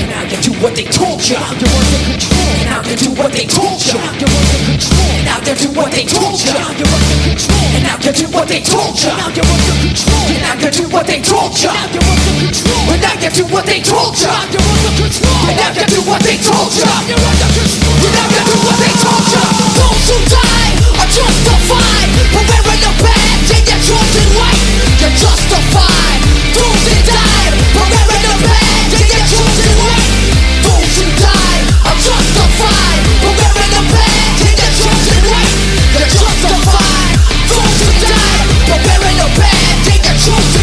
And now you do what they told you. You're under control. And now you do what they told you. You're under control. And now you do what they told you. You're under control. And now you do what they told you. Now get you're under control. And now you do what they told you. Now you're under control. And now you do what they told you. Now you're under control. And now you do what they told you. Now you're under control. And now you do what they told you. Those who die are justified for wearing the badge and you're chosen right. You're justified. Those who died for wearing truth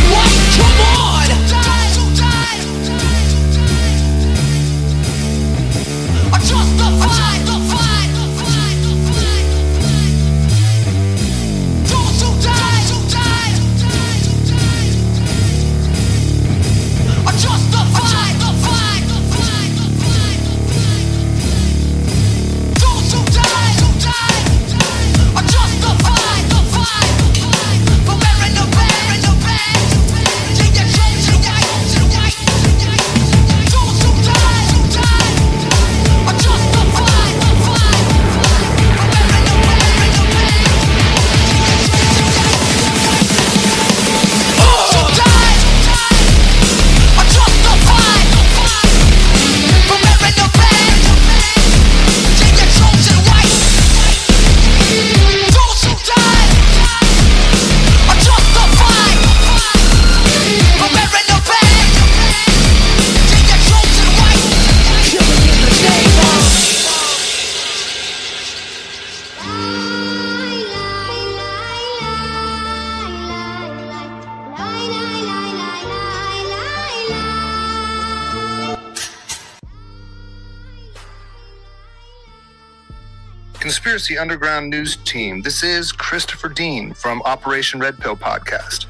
Conspiracy Underground News Team. This is Christopher Dean from Operation Red Pill podcast.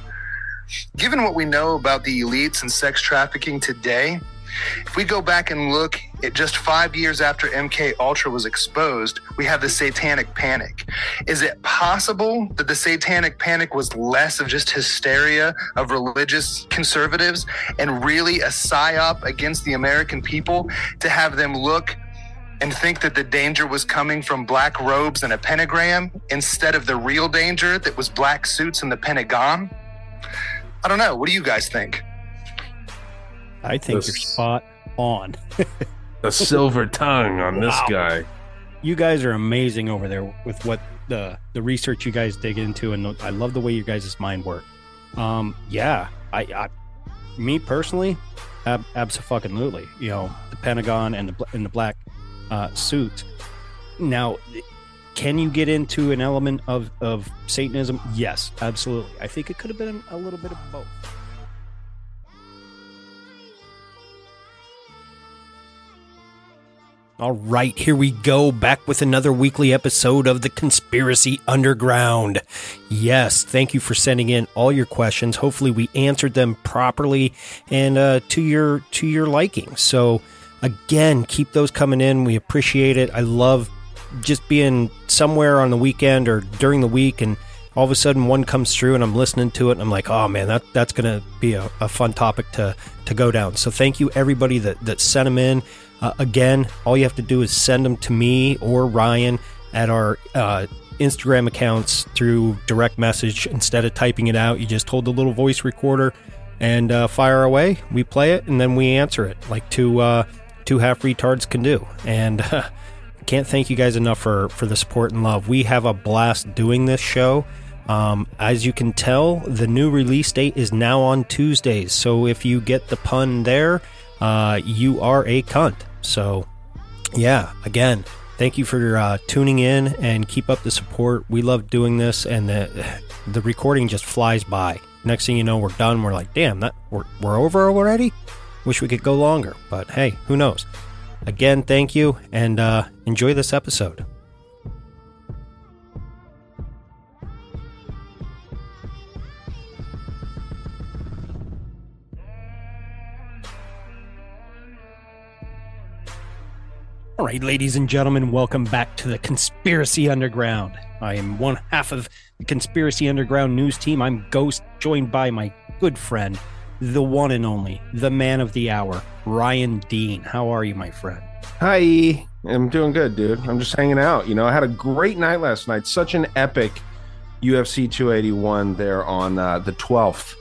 Given what we know about the elites and sex trafficking today, if we go back and look at just five years after MK Ultra was exposed, we have the satanic panic. Is it possible that the satanic panic was less of just hysteria of religious conservatives and really a psyop against the American people to have them look and think that the danger was coming from black robes and a pentagram instead of the real danger that was black suits and the Pentagon? I don't know. What do you guys think? I think you're spot on. A silver tongue on this guy. you guys are amazing over there with what the the research you guys dig into, and I love the way you guys' mind work. Um, yeah, I, I me personally, ab- absolutely. You know, the Pentagon and the bl- and the black uh, suits. Now, can you get into an element of of Satanism? Yes, absolutely. I think it could have been a little bit of both. All right, here we go, back with another weekly episode of the Conspiracy Underground. Yes, thank you for sending in all your questions. Hopefully, we answered them properly and uh, to your to your liking. So, again, keep those coming in. We appreciate it. I love just being somewhere on the weekend or during the week and all of a sudden one comes through and I'm listening to it and I'm like, oh man, that that's gonna be a, a fun topic to to go down. So thank you everybody that that sent them in. Uh, again, all you have to do is send them to me or Ryan at our uh, Instagram accounts through direct message. Instead of typing it out, you just hold the little voice recorder and uh, fire away. We play it and then we answer it like two uh, two half retards can do. And uh, can't thank you guys enough for for the support and love. We have a blast doing this show. Um, as you can tell, the new release date is now on Tuesdays. So if you get the pun there, uh, you are a cunt. So yeah, again, thank you for uh, tuning in and keep up the support. We love doing this, and the the recording just flies by. Next thing you know, we're done. We're like, damn, that we're, we're over already. Wish we could go longer, but hey, who knows? Again, thank you, and uh, enjoy this episode. All right, ladies and gentlemen, welcome back to the Conspiracy Underground. I am one half of the Conspiracy Underground news team. I'm Ghost, joined by my good friend, the one and only, the man of the hour, Ryan Dean. How are you, my friend? Hi, I'm doing good, dude. I'm just hanging out. You know, I had a great night last night. Such an epic UFC 281 there on uh, the 12th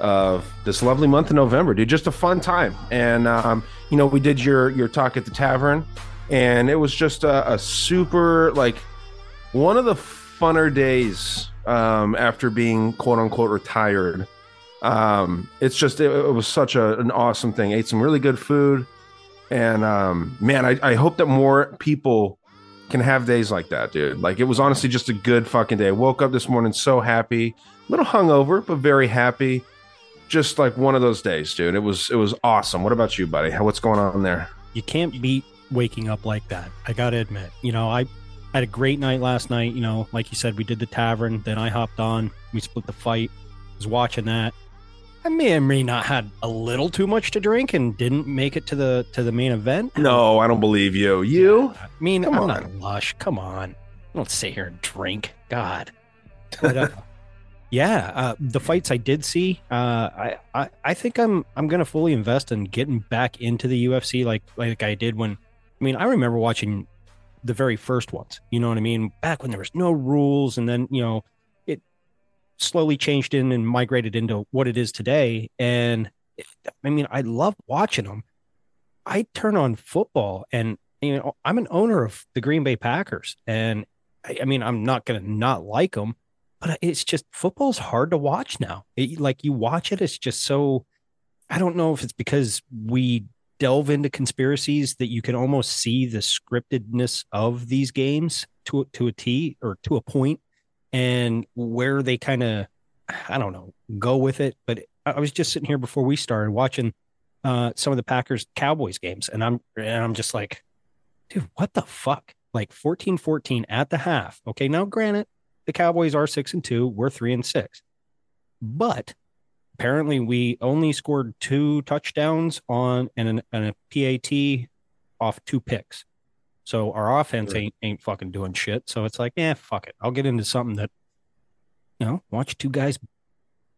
of this lovely month of November, dude. Just a fun time. And um, you know, we did your your talk at the tavern, and it was just a, a super like one of the funner days um, after being quote unquote retired. Um, it's just it, it was such a, an awesome thing. Ate some really good food. And um, man, I, I hope that more people can have days like that, dude. Like it was honestly just a good fucking day. I woke up this morning so happy, a little hungover, but very happy. Just like one of those days, dude. It was it was awesome. What about you, buddy? What's going on there? You can't beat waking up like that. I got to admit. You know, I had a great night last night. You know, like you said, we did the tavern. Then I hopped on. We split the fight. Was watching that. I may or may not had a little too much to drink and didn't make it to the to the main event. No, I don't believe you. You? I mean, Come I'm on. not lush. Come on. Don't sit here and drink. God. But, uh, yeah, uh, the fights I did see, uh, I, I I think I'm I'm gonna fully invest in getting back into the UFC like like I did when. I mean, I remember watching the very first ones. You know what I mean? Back when there was no rules, and then you know slowly changed in and migrated into what it is today. And I mean, I love watching them. I turn on football and you know I'm an owner of the Green Bay Packers and I, I mean I'm not going to not like them but it's just football's hard to watch now. It, like you watch it it's just so I don't know if it's because we delve into conspiracies that you can almost see the scriptedness of these games to to a T or to a point and where they kind of I don't know go with it but I was just sitting here before we started watching uh, some of the Packers Cowboys games, and I'm and I'm just like, dude, what the fuck? like 14 14 at the half. Okay. Now, granted, the Cowboys are six and two, we're three and six. But apparently, we only scored two touchdowns on and, an, and a PAT off two picks. So our offense Sure. ain't ain't fucking doing shit. So it's like, yeah, fuck it. I'll get into something that, you know, watch two guys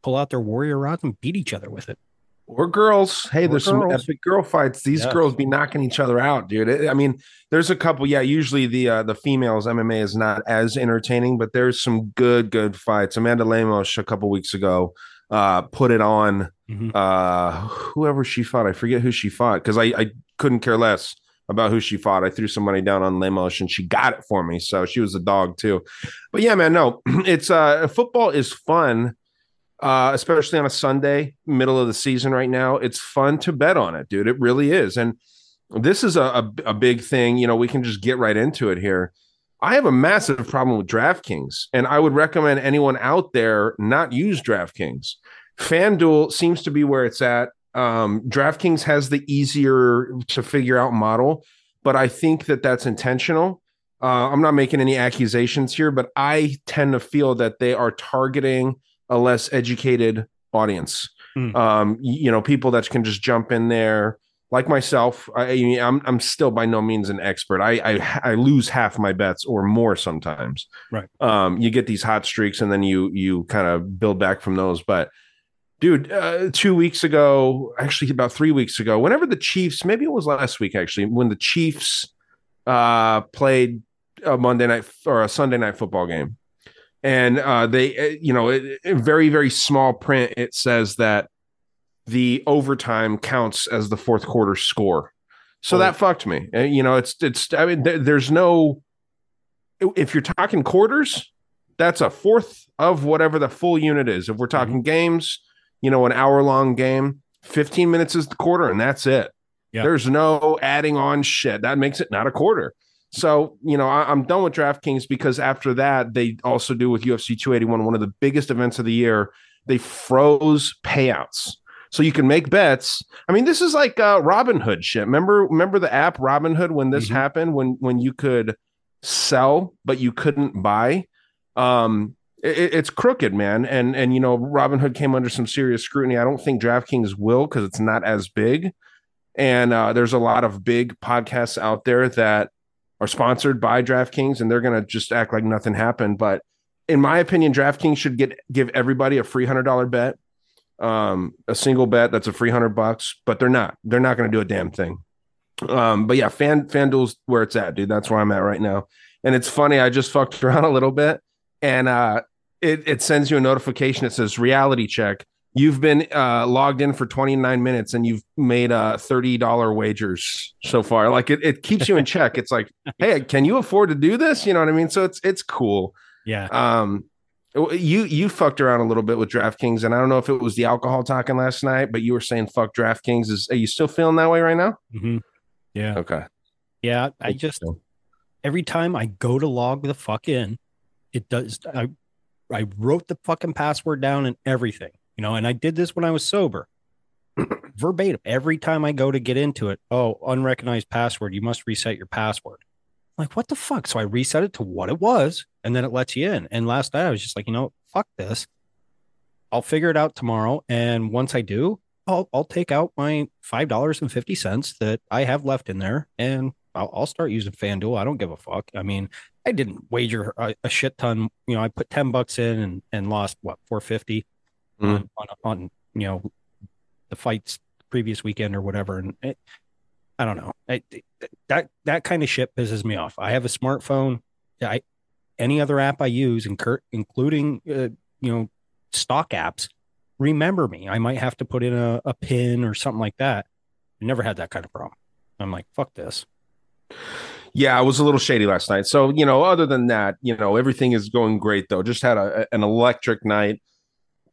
pull out their warrior rods and beat each other with it. Or girls. Hey, Or there's some epic girl fights. These Yes. girls be knocking each other out, dude. I mean, there's a couple. Yeah, usually the uh, the females MMA is not as entertaining, but there's some good good fights. Amanda Lemos a couple weeks ago uh, put it on. Mhm. Uh, whoever she fought, I forget who she fought because I I couldn't care less about who she fought. I threw some money down on Lemos and she got it for me. So she was a dog too. But yeah, man, no, it's uh football is fun uh, especially on a Sunday, middle of the season right now. It's fun to bet on it, dude. It really is. And this is a, a, a big thing. You know, we can just get right into it here. I have a massive problem with DraftKings, and I would recommend anyone out there not use DraftKings. FanDuel seems to be where it's at. Um, DraftKings has the easier to figure out model, but I think that that's intentional. Uh, I'm not making any accusations here, but I tend to feel that they are targeting a less educated audience. Hmm. Um, you know, people that can just jump in there, like myself. I, mean, I'm I'm still by no means an expert. I, I I lose half my bets or more sometimes. Right. Um, you get these hot streaks and then you you kind of build back from those. But dude, uh, two weeks ago, actually about three weeks ago, whenever the Chiefs, maybe it was last week actually, when the Chiefs uh played a Monday night or a Sunday night football game and uh, they, uh, you know, it, very very small print, it says that the overtime counts as the fourth quarter score. So Oh. that fucked me. You know, it's it's. I mean, there, there's no. If you're talking quarters, that's a fourth of whatever the full unit is. If we're talking games, you know, an hour long game, 15 minutes is the quarter, and that's it. Yeah. There's no adding on shit. That makes it not a quarter. So, you know, I, I'm done with DraftKings because after that, they also do with UFC 281, one of the biggest events of the year. They froze payouts. So you can make bets. I mean, this is like uh, Robinhood shit. Remember, remember the app Robinhood when this Mhm. happened, when when you could sell but you couldn't buy. Um, it, it's crooked, man. And and you know, Robinhood came under some serious scrutiny. I don't think DraftKings will because it's not as big. And uh, there's a lot of big podcasts out there that are sponsored by DraftKings, and they're gonna just act like nothing happened. But in my opinion, DraftKings should get give everybody a free hundred dollar bet, um, a single bet that's a free hundred bucks. But they're not. They're not gonna do a damn thing. Um, but yeah, Fan FanDuel's where it's at, dude. That's where I'm at right now. And it's funny, I just fucked around a little bit, and uh, it it sends you a notification. It says reality check. You've been uh, logged in for 29 minutes and you've made uh, $30 wagers so far. Like it, it keeps you in check. It's like, hey, can you afford to do this? You know what I mean? So it's it's cool. Yeah. Um, you you fucked around a little bit with DraftKings, and I don't know if it was the alcohol talking last night, but you were saying fuck DraftKings. Is are you still feeling that way right now? hmm Yeah. Okay. Yeah. I just, every time I go to log the fuck in, it does. I, I wrote the fucking password down and everything, you know, and I did this when I was sober. Verbatim. Every time I go to get into it, oh, unrecognized password, you must reset your password. Like, what the fuck? So I reset it to what it was, and then it lets you in. And last night I was just like, you know, fuck this. I'll figure it out tomorrow. And once I do, I'll I'll take out my five dollars and fifty cents that I have left in there, and I'll, I'll start using FanDuel. I don't give a fuck. I mean, I didn't wager a, a shit ton. You know, I put ten bucks in and and lost what four fifty on, on on you know the fights previous weekend or whatever. And it, I don't know. I, that that kind of shit pisses me off. I have a smartphone. I any other app I use, including uh, you know stock apps, remember me. I might have to put in a, a pin or something like that. I never had that kind of problem. I'm like, fuck this. Yeah, I was a little shady last night. So, you know, other than that, you know, everything is going great though. Just had a, an electric night.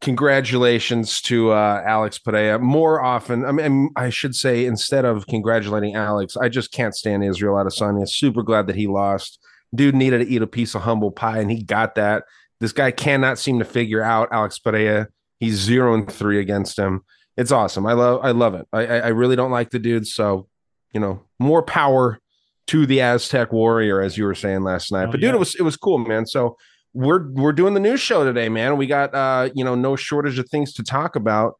Congratulations to uh, Alex Pereira. More often, I mean, I should say, instead of congratulating Alex, I just can't stand Israel Adesanya. Super glad that he lost. Dude needed to eat a piece of humble pie, and he got that. This guy cannot seem to figure out Alex Pereira. He's zero and three against him. It's awesome. I love. I love it. I I really don't like the dude. So, you know, more power to the Aztec warrior, as you were saying last night. Oh, but dude, yeah. it was it was cool, man. So we're we're doing the news show today, man. We got uh, you know, no shortage of things to talk about.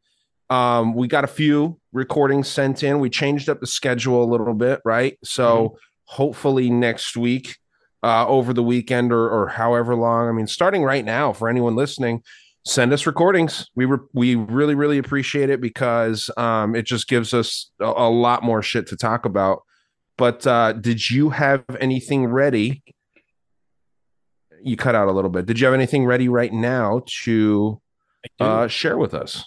Um, we got a few recordings sent in. We changed up the schedule a little bit, right? So hopefully next week, uh, over the weekend or or however long. I mean, starting right now for anyone listening, send us recordings. We re- we really really appreciate it because um, it just gives us a, a lot more shit to talk about. But uh, did you have anything ready? You cut out a little bit. Did you have anything ready right now to uh, share with us?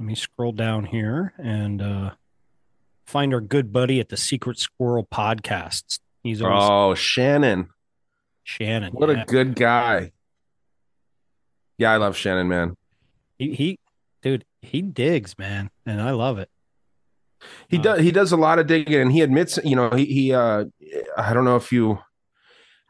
Let me scroll down here and uh, find our good buddy at the Secret Squirrel Podcasts. He's always Oh, Shannon. Shannon. What yeah. a good guy. Yeah, I love Shannon, man. he, he, dude, he digs, man, and I love it. He Uh, does he does a lot of digging and he admits, you know, he he uh I don't know if you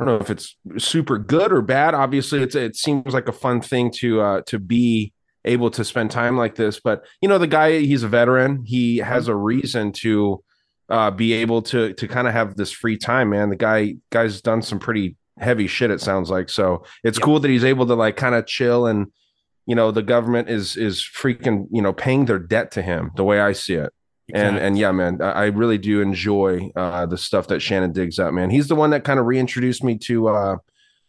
I don't know if it's super good or bad. Obviously, it's it seems like a fun thing to uh to be able to spend time like this, but you know, the guy he's a veteran. He has a reason to uh be able to to kind of have this free time, man. The guy guy's done some pretty heavy shit it sounds like. So, it's Yeah. cool that he's able to like kind of chill and you know, the government is is freaking, you know, paying their debt to him the way I see it and and yeah man i really do enjoy uh the stuff that shannon digs up man. He's the one that kind of reintroduced me to uh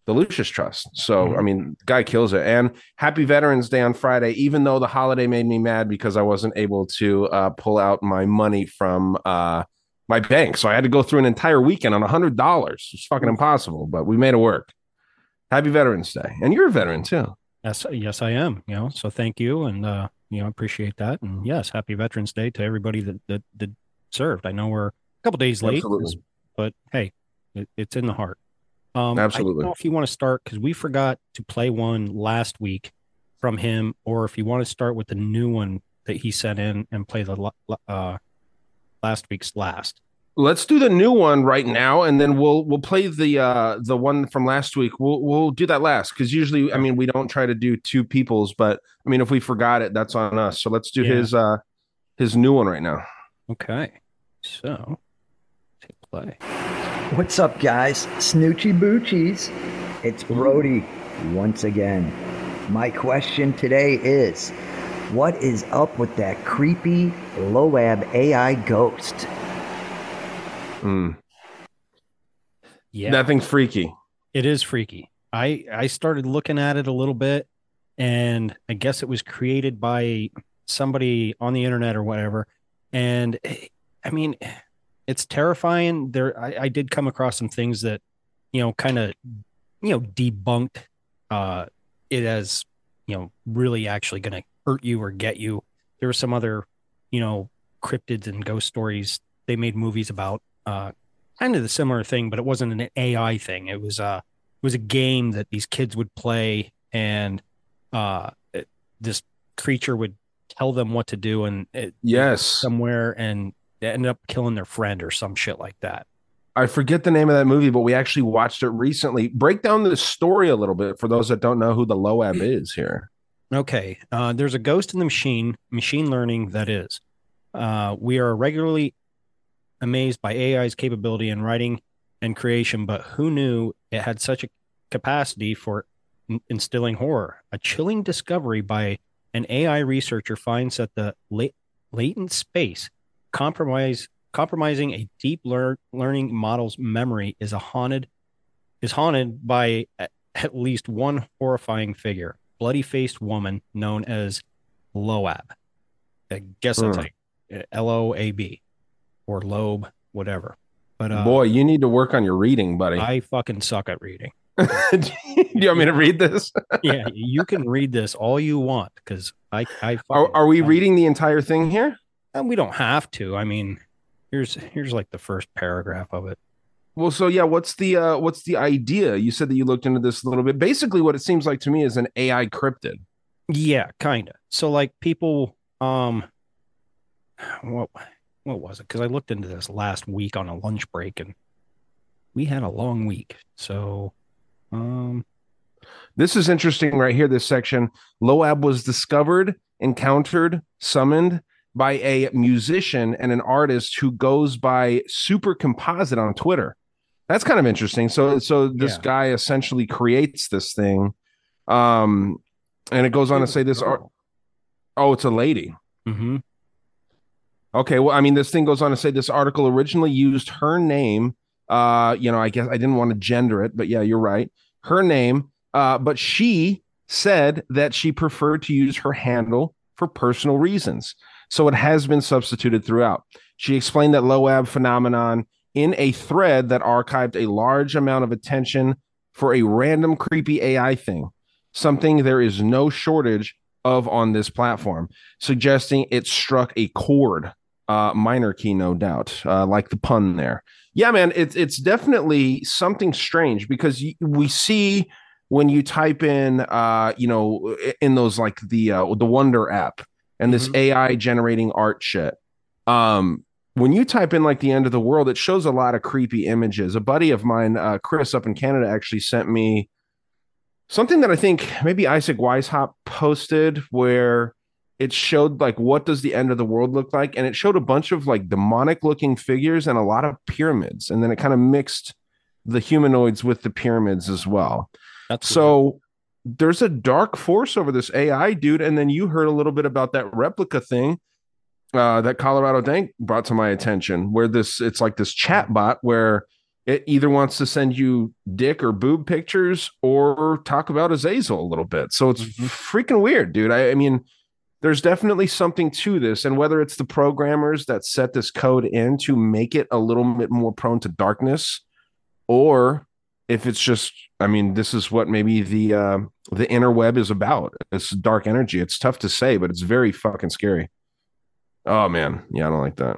the Lucis Trust. So Mhm. i mean guy kills it. And happy veterans day on friday even though the holiday made me mad because i wasn't able to uh pull out my money from uh my bank. So i had to go through an entire weekend on a hundred dollars. It's fucking impossible but we made it work. Happy veterans day. And you're a veteran too. Yes, yes, I am. You know, so thank you, and uh, you know, appreciate that. And yes, happy Veterans Day to everybody that that, that served. I know we're a couple days late, Absolutely. but hey, it, it's in the heart. Um, I Absolutely. don't know if you want to start because we forgot to play one last week from him, or if you want to start with the new one that he sent in and play the uh, last week's last. Let's do the new one right now and then we'll we'll play the uh the one from last week we'll we'll do that last because usually i mean we don't try to do two people's but i mean if we forgot it that's on us so let's do Yeah. his uh his new one right now Okay, so hit play. What's up, guys? Snoochie Boochies. It's Brody once again. My question today is What is up with that creepy Loab AI ghost? Mm. Yeah, that thing's freaky It is freaky. I I started looking at it a little bit, and I guess it was created by somebody on the internet or whatever. And I mean, it's terrifying. There, I, I did come across some things that, you know, kind of, you know, debunked uh, it as, you know, really actually going to hurt you or get you. There were some other, you know, cryptids and ghost stories they made movies about. Uh, kind of the similar thing, but it wasn't an AI thing. It was uh it was a game that these kids would play, and uh, it, this creature would tell them what to do, and it yes somewhere, and they ended up killing their friend or some shit like that. i forget the name of that movie but we actually watched it recently break down the story a little bit for those that don't know who the loab is here Okay, uh, there's a ghost in the machine, machine learning that is. Uh, we are regularly amazed by AI's capability in writing and creation, but who knew it had such a capacity for in- instilling horror? A chilling discovery by an AI researcher finds that the la- latent space compromise compromising a deep lear- learning model's memory is a haunted is haunted by at least one horrifying figure, bloody faced woman known as Loab. I guess that's Hmm. like L O A B or lobe, whatever. But uh, boy you need to work on your reading buddy I fucking suck at reading. do you want me to read this yeah, you can read this all you want because I, I are, are we I- reading the entire thing here And we don't have to. I mean, here's here's like the first paragraph of it. Well, so yeah, what's the uh what's the idea? You said that you looked into this a little bit. Basically, what it seems like to me is an AI cryptid. Yeah, kind of. So like people, um, what what was it? Because I looked into this last week on a lunch break, and we had a long week. So, um, This is interesting right here. This section, Loab was discovered, encountered, summoned by a musician and an artist who goes by Super Composite on Twitter. That's kind of interesting. So so this Yeah. guy essentially creates this thing, um, and it goes on to say this. Ar- oh, it's a lady. Mm-hmm. Okay, well, I mean, this thing goes on to say this article originally used her name. Uh, you know, I guess I didn't want to gender it, but yeah, you're right. Her name. Uh, but she said that she preferred to use her handle for personal reasons. So it has been substituted throughout. She explained that Loab phenomenon in a thread that archived a large amount of attention for a random creepy AI thing, something there is no shortage of on this platform, suggesting it struck a chord. Uh, minor key, no doubt, uh, like the pun there. Yeah, man, it's it's definitely something strange because we see when you type in, uh, you know, in those like the uh, the Wonder app and this AI generating art shit. Um, when you type in like the end of the world, it shows a lot of creepy images. A buddy of mine, uh, Chris, up in Canada, actually sent me something that I think maybe Isaac Weishaupt posted where it showed like what does the end of the world look like? And it showed a bunch of like demonic looking figures and a lot of pyramids. And then it kind of mixed the humanoids with the pyramids as well. That's so there's a dark force over this ai dude. And then you heard a little bit about that Replika thing uh, that colorado dank brought to my attention where this it's like this chat bot where it either wants to send you dick or boob pictures or talk about Azazel a little bit. So it's freaking weird, dude. I, I mean, there's definitely something to this. And whether it's the programmers that set this code in to make it a little bit more prone to darkness, or if it's just, I mean, this is what maybe the uh, the interweb is about. It's dark energy. It's tough to say, but it's very fucking scary. Oh man, yeah, I don't like that.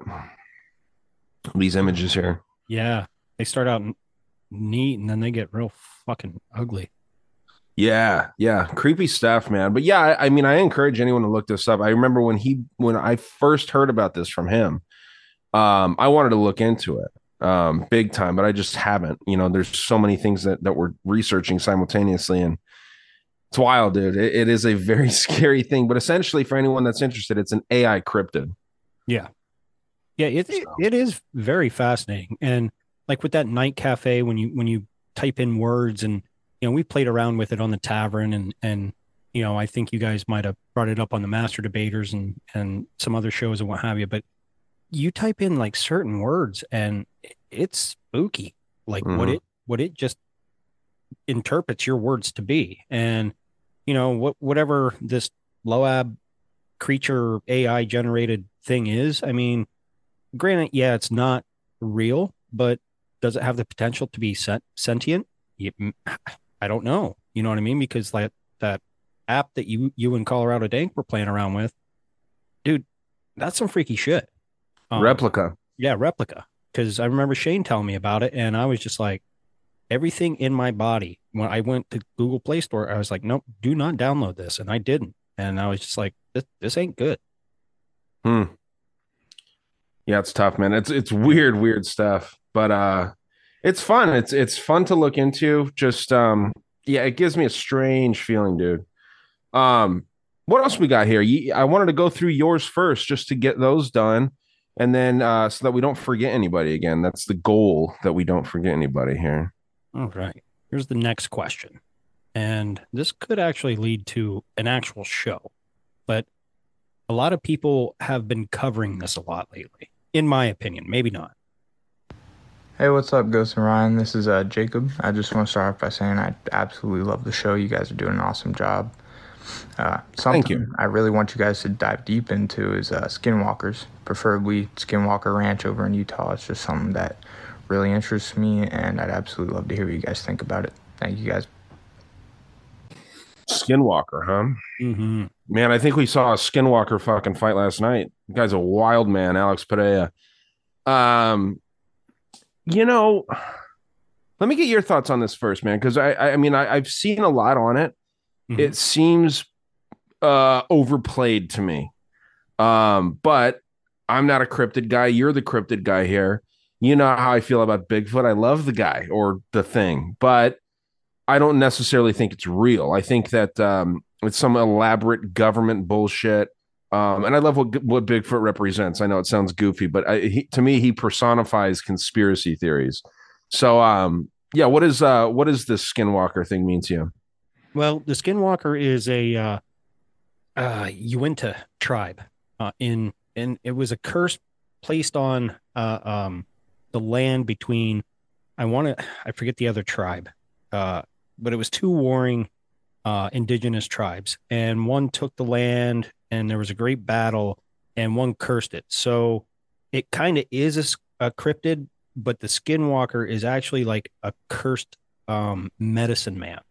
These images here. Yeah, they start out neat and then they get real fucking ugly. Yeah, yeah, creepy stuff, man. But yeah, I, I mean, I encourage anyone to look this up. I remember when he when I first heard about this from him, um, I wanted to look into it, um, big time, but I just haven't. You know, there's so many things that that we're researching simultaneously, and it's wild, dude. It, it is a very scary thing. But essentially, for anyone that's interested, it's an AI cryptid. Yeah. Yeah, it, it it is very fascinating. And like with that night cafe when you when you type in words and you know, we played around with it on the tavern and and you know, I think you guys might have brought it up on the master debaters and and some other shows and what have you, but you type in like certain words and it's spooky. Like what Mhm. it what it just interprets your words to be. And you know, what whatever this Loab creature AI generated thing is, I mean, granted, yeah, it's not real, but does it have the potential to be sent, sentient? I don't know. You know what I mean? Because like that app that you you and Colorado Dank were playing around with, dude, that's some freaky shit. Um, Replika. yeah, Replika. Because I remember Shane telling me about it, and I was just like, everything in my body. When I went to Google Play Store, I was like, nope, do not download this, and I didn't. And I was just like, this this ain't good. Hmm. Yeah, it's tough, man. It's it's weird, weird stuff, but uh, it's fun. It's it's fun to look into. Just um, yeah, it gives me a strange feeling, dude. Um, what else we got here? You, I wanted to go through yours first, just to get those done, and then uh, so that we don't forget anybody again. That's the goal that we don't forget anybody here. All right. Here's the next question. And this could actually lead to an actual show, but a lot of people have been covering this a lot lately, in my opinion. Maybe not. Hey, what's up, Ghost and Ryan? This is uh, Jacob. I just want to start off by saying I absolutely love the show. You guys are doing an awesome job. Uh, something Thank you. I really want you guys to dive deep into is uh, skinwalkers, preferably Skinwalker Ranch over in Utah. It's just something that really interests me, and I'd absolutely love to hear what you guys think about it. Thank you guys. Skinwalker, huh? Mm-hmm. Man, I think we saw a Skinwalker fucking fight last night. The guy's a wild man, Alex Pereira. Um, you know, let me get your thoughts on this first, man, because I, I, mean, I, I've seen a lot on it. Mhm. It seems uh overplayed to me. Um, but I'm not a cryptid guy. You're the cryptid guy here. You know how I feel about Bigfoot. I love the guy or the thing, but I don't necessarily think it's real. I think that um, it's some elaborate government bullshit. Um, and I love what what Bigfoot represents. I know it sounds goofy, but I, he, to me, he personifies conspiracy theories. So, um, yeah, what is uh, what does this Skinwalker thing mean to you? Well, the Skinwalker is a uh, uh, Uinta tribe uh, in, and it was a curse placed on uh, um, the land between. I want to. I forget the other tribe, uh, but it was two warring uh, indigenous tribes, and one took the land, and there was a great battle, and one cursed it. So it kind of is a cryptid, but the Skinwalker is actually like a cursed um, medicine man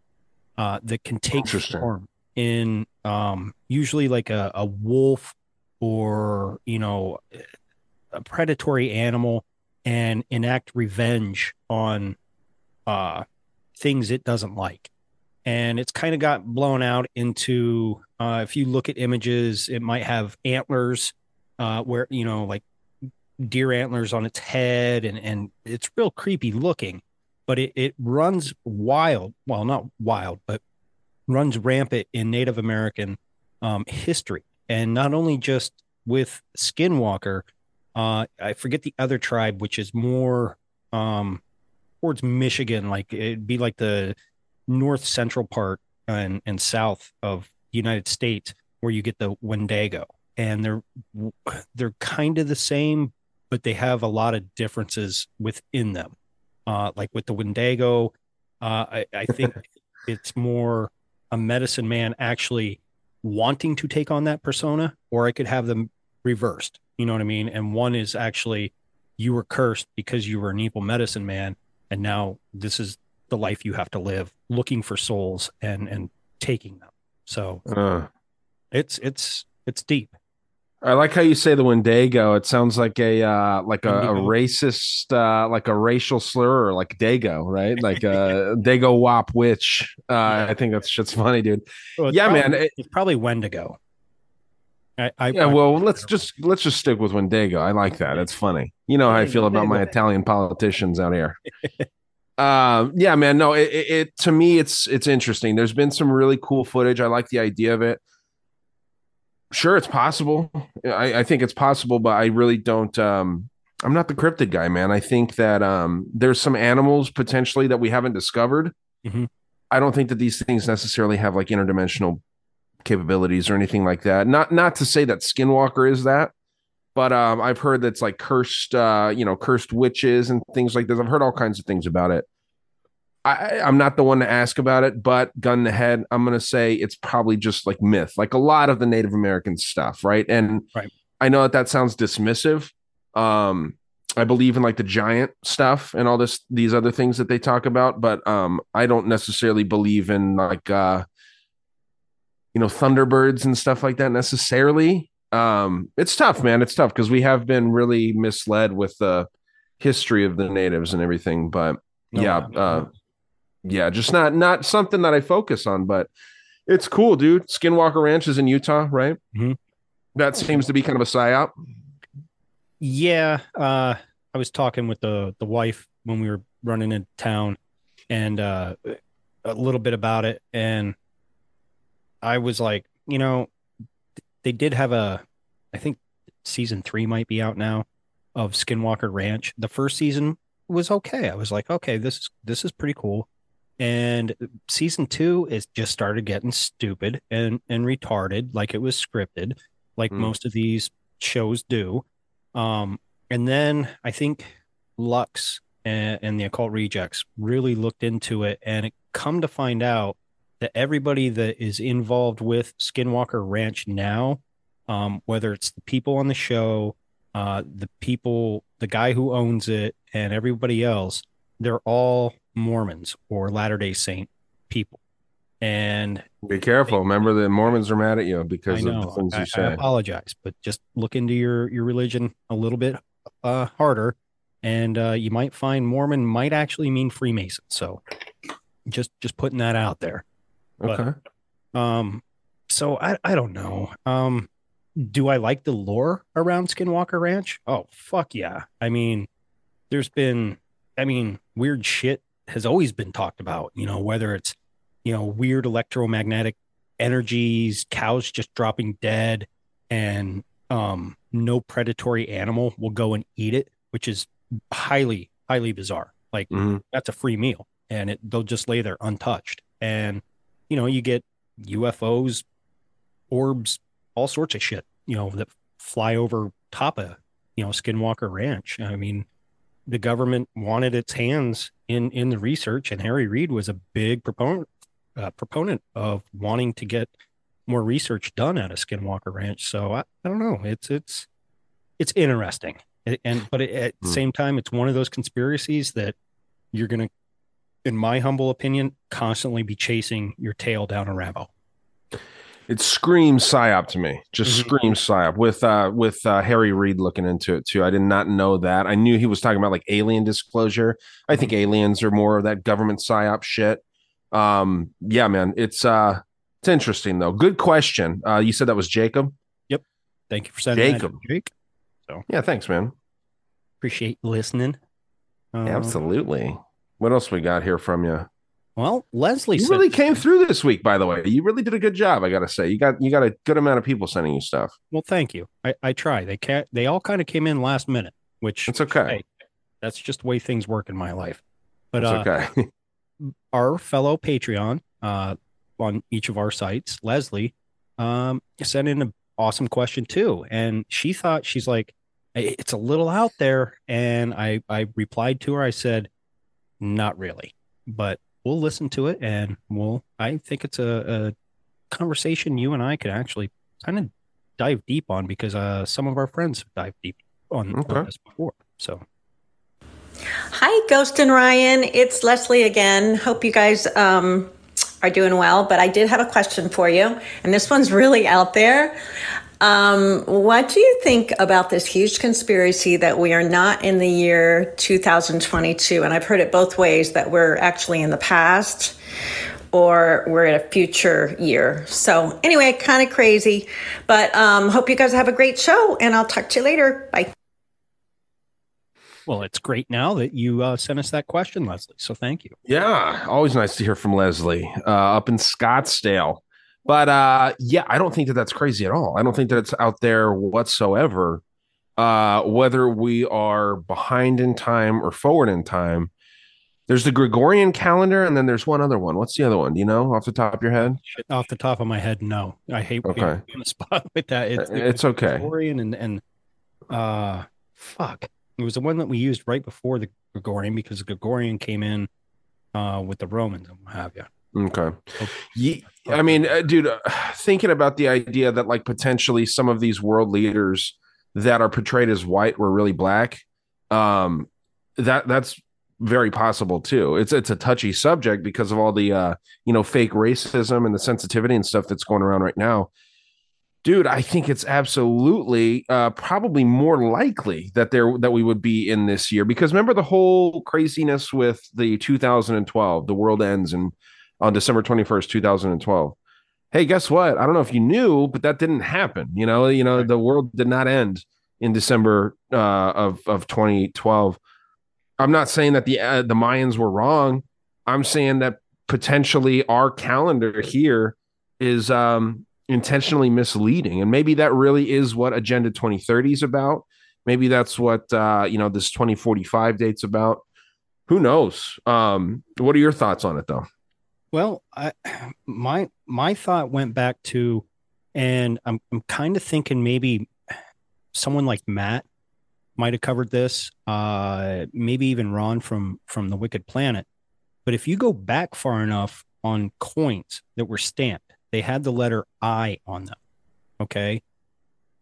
uh, that can take form in um, usually like a, a wolf or you know a predatory animal and enact revenge on uh, things it doesn't like and it's kind of got blown out into uh, if you look at images it might have antlers uh, where you know like deer antlers on its head and and it's real creepy looking but it, it runs wild well not wild but runs rampant in native american um, history. And not only just with skinwalker uh, i forget the other tribe which is more um, towards michigan like it'd be like the north central part and, and south of the united states where you get the wendigo and they're they're kind of the same but they have a lot of differences within them. Uh, like with the wendigo uh, I, I think it's more a medicine man actually wanting to take on that persona or i could have them reversed. You know what i mean? And one is actually you were cursed because you were an evil medicine man and now this is the life you have to live looking for souls and and taking them so Uh, it's it's it's deep I like how you say the Wendigo. It sounds like a uh, like a, a racist, uh, like a racial slur, or like Dago, right? Like a Dago Wop witch. Uh, I think that's shit's funny, dude. Well, yeah, probably- man. It- it's probably wendigo I, I yeah, well, let's just let's just stick with Wendigo. I like that. It's funny. You know how I feel about my Italian politicians out here. um, yeah, man. No, it, it, it to me it's it's interesting. There's been some really cool footage. I like the idea of it. Sure, it's possible. I, I think it's possible, but I really don't. Um, I'm not the cryptid guy, man. I think that um, there's some animals potentially that we haven't discovered. Mhm. I don't think that these things necessarily have like interdimensional capabilities or anything like that. Not not to say that Skinwalker is that, but um, I've heard that's like cursed, uh, you know, cursed witches and things like this. I've heard all kinds of things about it. I, I'm not the one to ask about it, but gun to head, I'm gonna say it's probably just like myth, like a lot of the Native American stuff, right? And Right. I know that that sounds dismissive. Um, I believe in like the giant stuff and all this these other things that they talk about, but um, I don't necessarily believe in like uh, you know, thunderbirds and stuff like that necessarily. Um, it's tough, man. It's tough because we have been really misled with the history of the natives and everything. But No, yeah, no, uh, yeah, just not not something that I focus on, but it's cool, dude. Skinwalker Ranch is in Utah, right? Mhm. That seems to be kind of a psyop. Yeah, uh, I was talking with the the wife when we were running in town, and uh, a little bit about it, and I was like, you know, they did have a, I think season three might be out now of Skinwalker Ranch. The first season was okay. I was like, okay, this is this is pretty cool. And season two is just started getting stupid and and retarded, like it was scripted, like Hmm. most of these shows do. Um, and then I think Lux and, and the Occult Rejects really looked into it, and it come to find out that everybody that is involved with Skinwalker Ranch now, um, whether it's the people on the show, uh, the people, the guy who owns it, and everybody else, they're all Mormons or Latter Day Saint people. And Be careful. Remember the Mormons are mad at you I because of the things I, you I say. apologize, but just look into your your religion a little bit uh, harder, and uh, you might find Mormon might actually mean Freemason. So, just just putting that out there. But- okay. Um, so I I don't know. Um, do I like the lore around Skinwalker Ranch? Oh fuck yeah! I mean, there's been, I mean, weird shit has always been talked about. You know, whether it's you know weird electromagnetic energies, cows just dropping dead, and um, no predatory animal will go and eat it, which is highly highly bizarre. Like Mhm. that's a free meal, and it they'll just lay there untouched. And you know, you get UFOs, orbs, all sorts of shit. You know that fly over top of you know Skinwalker Ranch. I mean, the government wanted its hands in in the research, and Harry Reid was a big proponent uh, proponent of wanting to get more research done at a Skinwalker Ranch. So I, I don't know. It's it's it's interesting, It- and but it, at the Hmm. same time, it's one of those conspiracies that you're gonna, in my humble opinion, constantly be chasing your tail down a rabbit. hole. It screams psyop to me. Just Mhm. screams psyop with uh with uh Harry Reid looking into it too. I did not know that. I knew he was talking about like alien disclosure. I think aliens are more of that government psyop shit. Um yeah, man. It's uh it's interesting though. Good question. Uh you said that was Jacob? Yep. Thank you for sending that, Jacob. Jake. So Yeah, thanks, man. appreciate listening. Um, Absolutely. What else we got here from you? Well, Leslie You said, really came through this week, by the way. You really did a good job, I gotta say. You got you got a good amount of people sending you stuff. Well, thank you. I, I try. They can't. They all kind of came in last minute, which It's okay. hey, that's just the way things work in my life. But It's uh, okay. our fellow Patreon uh, on each of our sites, Leslie, um, sent in an awesome question too, and she thought she's like, it's a little out there, and I I replied to her. I said, not really, but we'll listen to it, and we'll. I think it's a, a conversation you and I could actually kind of dive deep on because uh, some of our friends have dived deep on, on this before. So Hi, Ghost and Ryan. It's Leslie again. Hope you guys um, are doing well. But I did have a question for you, and this one's really out there. Um, what do you think about this huge conspiracy that we are not in the year 2022? And I've heard it both ways that we're actually in the past or we're in a future year. So, anyway, kind of crazy. But um, hope you guys have a great show, and I'll talk to you later. Bye. well, it's great now that you uh, sent us that question, Leslie. So thank you. Yeah, always nice to hear from Leslie uh, up in Scottsdale. But uh, yeah, I don't think that that's crazy at all. I don't think that it's out there whatsoever. Uh, whether we are behind in time or forward in time, there's the Gregorian calendar, and then there's one other one. What's the other one? Do you know off the top of your head? Off the top of my head, no. I hate being Okay. on the spot with that. It's, it's okay. Gregorian and and uh, fuck. It was the one that we used right before the Gregorian because the Gregorian came in uh with the Romans and what have you. Okay. Ye- I mean, uh, dude, uh, thinking about the idea that like potentially some of these world leaders that are portrayed as white were really black, um, that that's very possible too. It's it's a touchy subject because of all the uh, you know fake racism and the sensitivity and stuff that's going around right now. Dude, I think it's absolutely uh, probably more likely that there that we would be in this year because remember the whole craziness with the 2012, the world ends and on December 21st, 2012. Hey, guess what? I don't know if you knew, but that didn't happen. You know, you know, the world did not end in December uh, of of 2012. I'm not saying that the uh, the Mayans were wrong. I'm saying that potentially our calendar here is um, intentionally misleading, and maybe that really is what Agenda 2030 is about. Maybe that's what uh, you know this 2045 date's about. Who knows? Um, what are your thoughts on it, though? Well, I my my thought went back to, and I'm I'm kind of thinking maybe someone like Matt might have covered this, uh, maybe even Ron from from the Wicked Planet. But if you go back far enough on coins that were stamped, they had the letter I on them. Okay,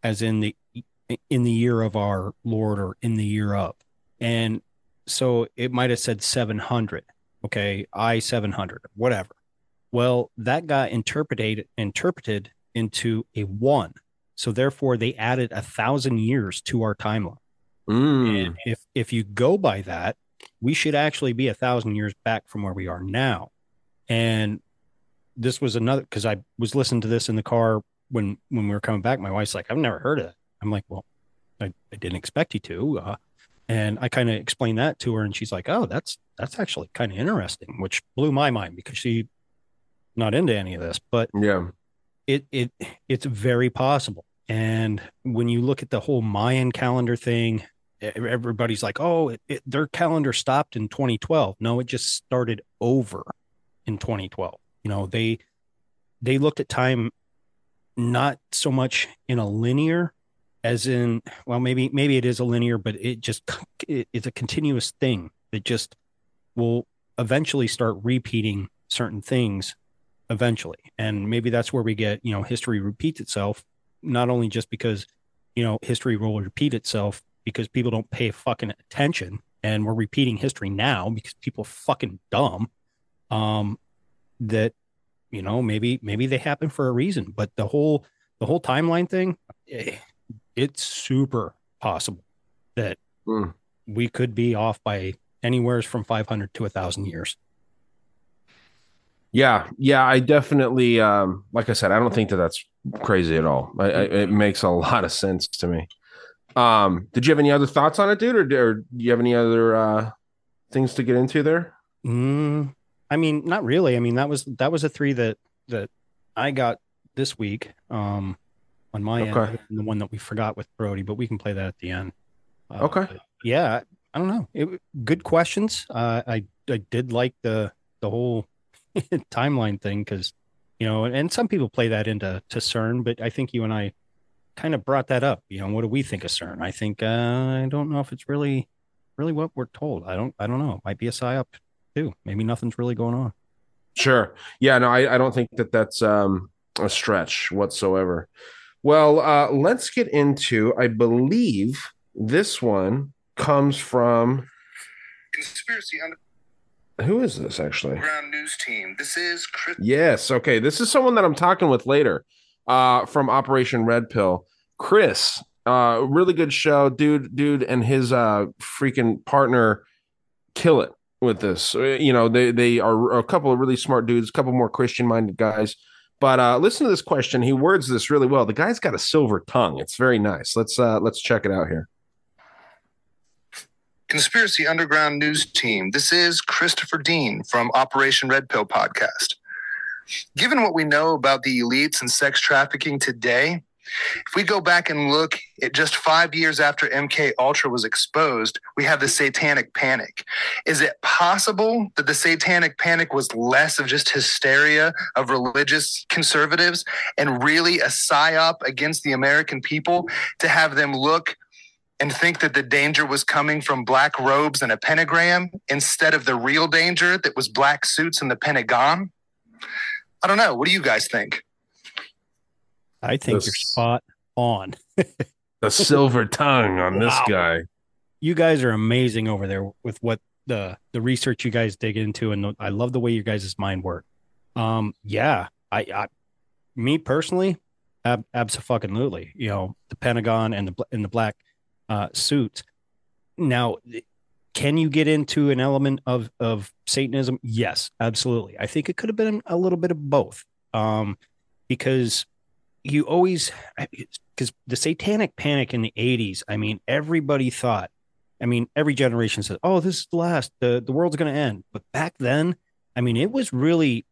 as in the in the year of our Lord or in the year of, and so it might have said seven hundred okay, I 700, whatever. Well, that got interpreted interpreted into a one. So therefore, they added a thousand years to our timeline. Mm. And if if you go by that, we should actually be a thousand years back from where we are now. And this was another because I was listening to this in the car when when we were coming back. My wife's like, "I've never heard of it." I'm like, "Well, I, I didn't expect you to." Uh, and I kind of explained that to her, and she's like, "Oh, that's that's actually kind of interesting," which blew my mind because she not into any of this. But yeah, it it it's very possible. And when you look at the whole Mayan calendar thing, everybody's like, oh, it, it, their calendar stopped in 2012. No, it just started over in 2012. You know, they they looked at time not so much in a linear as in well maybe maybe it is a linear but it just it, it's a continuous thing that just will eventually start repeating certain things eventually and maybe that's where we get you know history repeats itself not only just because you know history will repeat itself because people don't pay fucking attention and we're repeating history now because people are fucking dumb um that you know maybe maybe they happen for a reason but the whole the whole timeline thing eh, it's super possible that Mm. we could be off by anywhere from 500 to a thousand years Yeah, yeah, I definitely, um, like I said, I don't think that that's crazy at all. I, I, it makes a lot of sense to me. Um, did you have any other thoughts on it, dude, or, or do you have any other uh, things to get into there? Mm, I mean, not really. I mean, that was that was a three that that I got this week um, on my Okay. end, and the one that we forgot with Brody, but we can play that at the end. Uh, Okay. Yeah, I don't know. It, good questions. Uh, I I did like the the whole timeline thing because you know, and some people play that into to CERN, but I think you and I kind of brought that up. You know, what do we think of CERN? I think uh, I don't know if it's really really what we're told. I don't I don't know. It might be a psyop too. Maybe nothing's really going on. Sure. Yeah, no, I, I don't think that that's um, a stretch whatsoever. Well, uh, let's get into, I believe this one comes from, Conspiracy who is this actually? Underground News Team. This is Chris. Yes. Okay. This is someone that I'm talking with later uh, from Operation Red Pill. Chris, uh, really good show. Dude, dude, and his uh, freaking partner kill it with this. Uh, You know, they, they are a couple of really smart dudes, a couple more Christian minded guys. But uh, listen to this question. He words this really well. The guy's got a silver tongue. It's very nice. Let's uh, let's check it out here. Conspiracy Underground News Team. This is Christopher Dean from Operation Red Pill podcast. Given what we know about the elites and sex trafficking today, if we go back and look at just five years after MK Ultra was exposed, we have the Satanic Panic. Is it possible that the Satanic Panic was less of just hysteria of religious conservatives and really a psyop against the American people to have them look and think that the danger was coming from black robes and a pentagram instead of the real danger that was black suits and the Pentagon? I don't know. What do you guys think? I think you're spot on. The silver tongue on this Wow. guy. You guys are amazing over there with what the the research you guys dig into, and the, I love the way you guys' mind work. Um, yeah, I, I me personally, ab- absolutely. You know, the Pentagon and the bl- and the black uh, suits. Now, can you get into an element of of Satanism? Yes, absolutely. I think it could have been a little bit of both, um, because you always because the Satanic Panic in the '80s. I mean, everybody thought. I mean, every generation said, "Oh, this is the last. the The world's going to end." But back then, I mean, it was really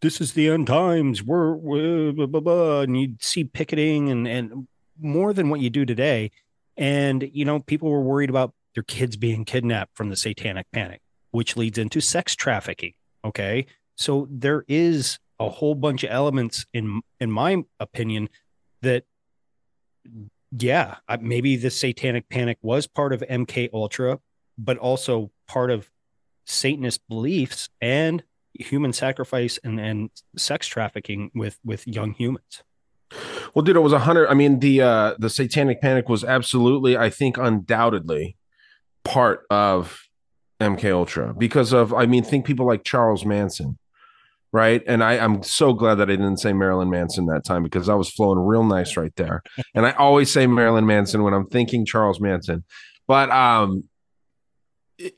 this is the end times. We're, we're blah, blah, blah. and you'd see picketing and and more than what you do today. And you know, people were worried about their kids being kidnapped from the Satanic Panic, which leads into sex trafficking. Okay, so there is a whole bunch of elements in in my opinion that yeah maybe the satanic panic was part of mk ultra but also part of satanist beliefs and human sacrifice and and sex trafficking with with young humans Well, dude, it was a hundred. I mean, the uh the satanic panic was absolutely, I think, undoubtedly part of MK Ultra because of I mean, think people like Charles Manson, right? And I, I'm so glad that I didn't say Marilyn Manson that time because I was flowing real nice right there. and I always say Marilyn Manson when I'm thinking Charles Manson. But um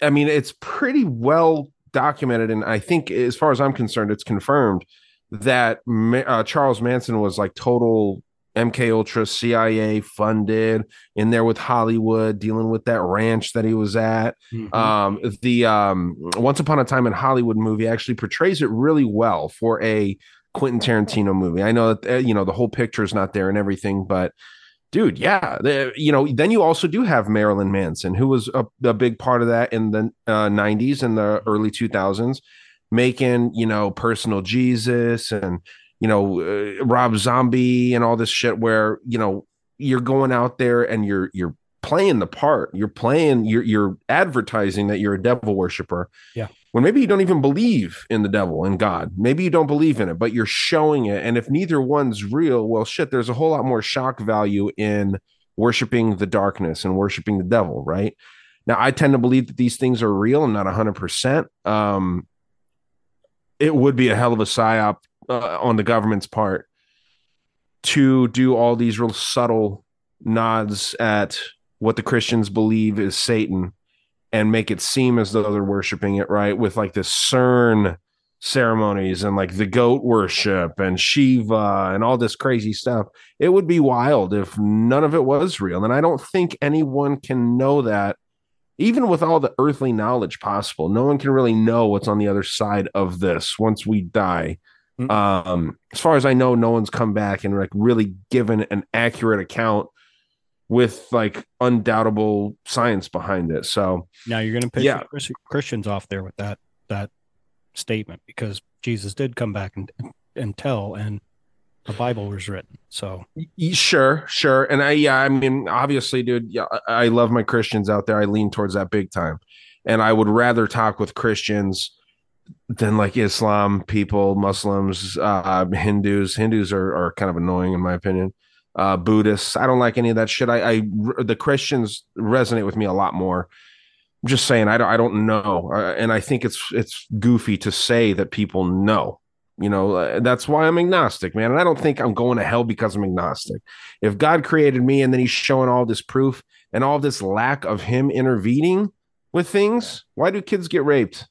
I mean, it's pretty well documented, and I think, as far as I'm concerned, it's confirmed that uh, Charles Manson was like total MK Ultra CIA funded in there with Hollywood, dealing with that ranch that he was at. Um, the um, Once Upon a Time in Hollywood movie actually portrays it really well for a Quentin Tarantino movie. I know that uh, you know the whole picture is not there and everything, but dude yeah you know then you also do have marilyn manson who was a, a big part of that in the uh, 90s and the early 2000s making you know personal jesus and you know uh, rob zombie and all this shit where you know you're going out there and you're you're playing the part. You're playing you're you're advertising that you're a devil worshiper. Yeah. when maybe you don't even believe in the devil and god. Maybe you don't believe in it but you're showing it. And if neither one's real well shit there's a whole lot more shock value in worshiping the darkness and worshiping the devil right? Now i tend to believe that these things are real. And not 100% um it would be a hell of a psyop uh, on the government's part to do all these real subtle nods at what the Christians believe is Satan and make it seem as though they're worshiping it, right? With like the CERN ceremonies and like the goat worship and Shiva and all this crazy stuff. It would be wild if none of it was real. And I don't think anyone can know that, even with all the earthly knowledge possible. No one can really know what's on the other side of this once we die. Um, as far as I know, no one's come back and like really given an accurate account with like undoubtable science behind it. So Now you're going to piss Yeah. Chris- Christians off there with that that statement because Jesus did come back and and tell, and the Bible was written. So Sure, sure. And I, yeah, I mean, obviously, dude, yeah, I love my Christians out there. I lean towards that big time. And I would rather talk with Christians than like Islam people, Muslims, uh, Hindus. Hindus are, are kind of annoying, in my opinion. Uh, Buddhists. I don't like any of that shit. I, I, the Christians resonate with me a lot more. I'm just saying, I don't, I don't know. Uh, and I think it's, it's goofy to say that people know. You know, uh, that's why I'm agnostic, man. And I don't think I'm going to hell because I'm agnostic. If God created me and then he's showing all this proof and all this lack of him intervening with things, why do kids get raped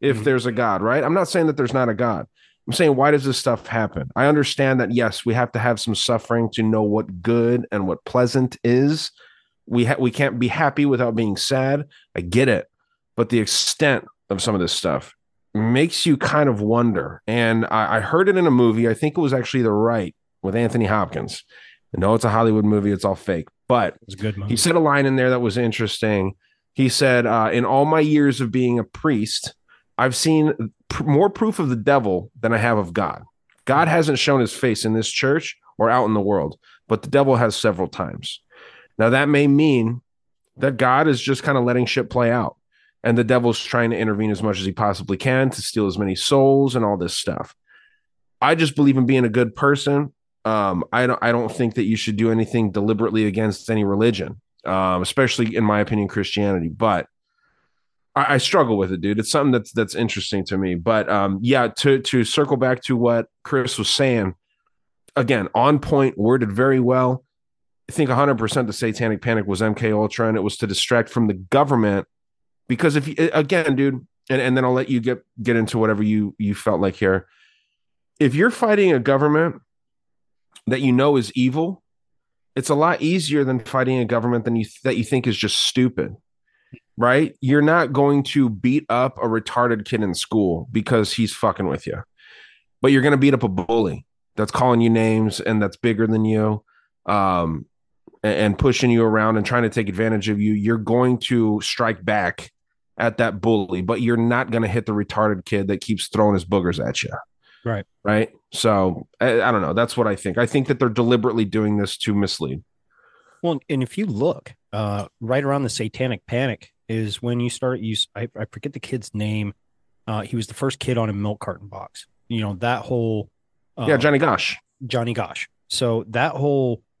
if there's a God, right? I'm not saying that there's not a God. I'm saying, why does this stuff happen? I understand that, yes, we have to have some suffering to know what good and what pleasant is. We, ha- we can't be happy without being sad. I get it. But the extent of some of this stuff makes you kind of wonder. And I, I heard it in a movie. I think it was actually The Rite with Anthony Hopkins. I know it's a Hollywood movie, it's all fake, but it's good movie. he said a line in there that was interesting. He said, uh, In all my years of being a priest, I've seen pr- more proof of the devil than I have of God. God hasn't shown his face in this church or out in the world, but the devil has several times. Now, that may mean that God is just kind of letting shit play out, and the devil's trying to intervene as much as he possibly can to steal as many souls and all this stuff. I just believe in being a good person. Um, I don't. I don't think that you should do anything deliberately against any religion, um, especially in my opinion, Christianity. But I, I struggle with it, dude. It's something that's that's interesting to me. But um, yeah, to to circle back to what Chris was saying, again, on point, worded very well. I think 100% the Satanic Panic was MK Ultra, and it was to distract from the government. Because if you, again, dude, and, and then I'll let you get get into whatever you you felt like here. If you're fighting a government that you know is evil, it's a lot easier than fighting a government than you that you think is just stupid. Right? You're not going to beat up a retarded kid in school because he's fucking with you. But you're going to beat up a bully that's calling you names and that's bigger than you. Um and, and pushing you around and trying to take advantage of you, you're going to strike back at that bully, but you're not going to hit the retarded kid that keeps throwing his boogers at you right. right? So I, I don't know. That's what I think. I think that they're deliberately doing this to mislead. Well, and if you look, uh, right around the Satanic Panic is when you start. You, I, I forget the kid's name. Uh, he was the first kid on a milk carton box. You know that whole. Uh, yeah, Johnny Gosch. Johnny Gosch. So that whole.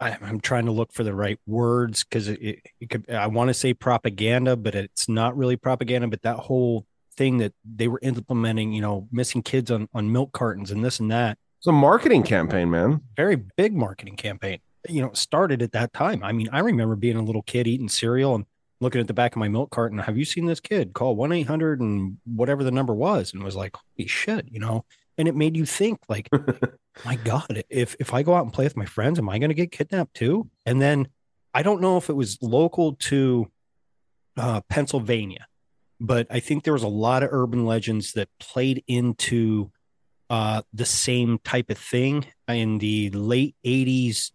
I, I'm trying to look for the right words because it, it, it could. I want to say propaganda, but it's not really propaganda. But that whole thing that they were implementing, you know, missing kids on on milk cartons and this and that It's a marketing campaign, man. very big marketing campaign. You know, started at that time. I mean, I remember being a little kid eating cereal and looking at the back of my milk carton. Have you seen this kid? Call one eight hundred and whatever the number was, and was like, holy shit, you know. And it made you think, like, my God, if if I go out and play with my friends, am I going to get kidnapped too? And then I don't know if it was local to uh, Pennsylvania, but I think there was a lot of urban legends that played into uh, the same type of thing in the late 80s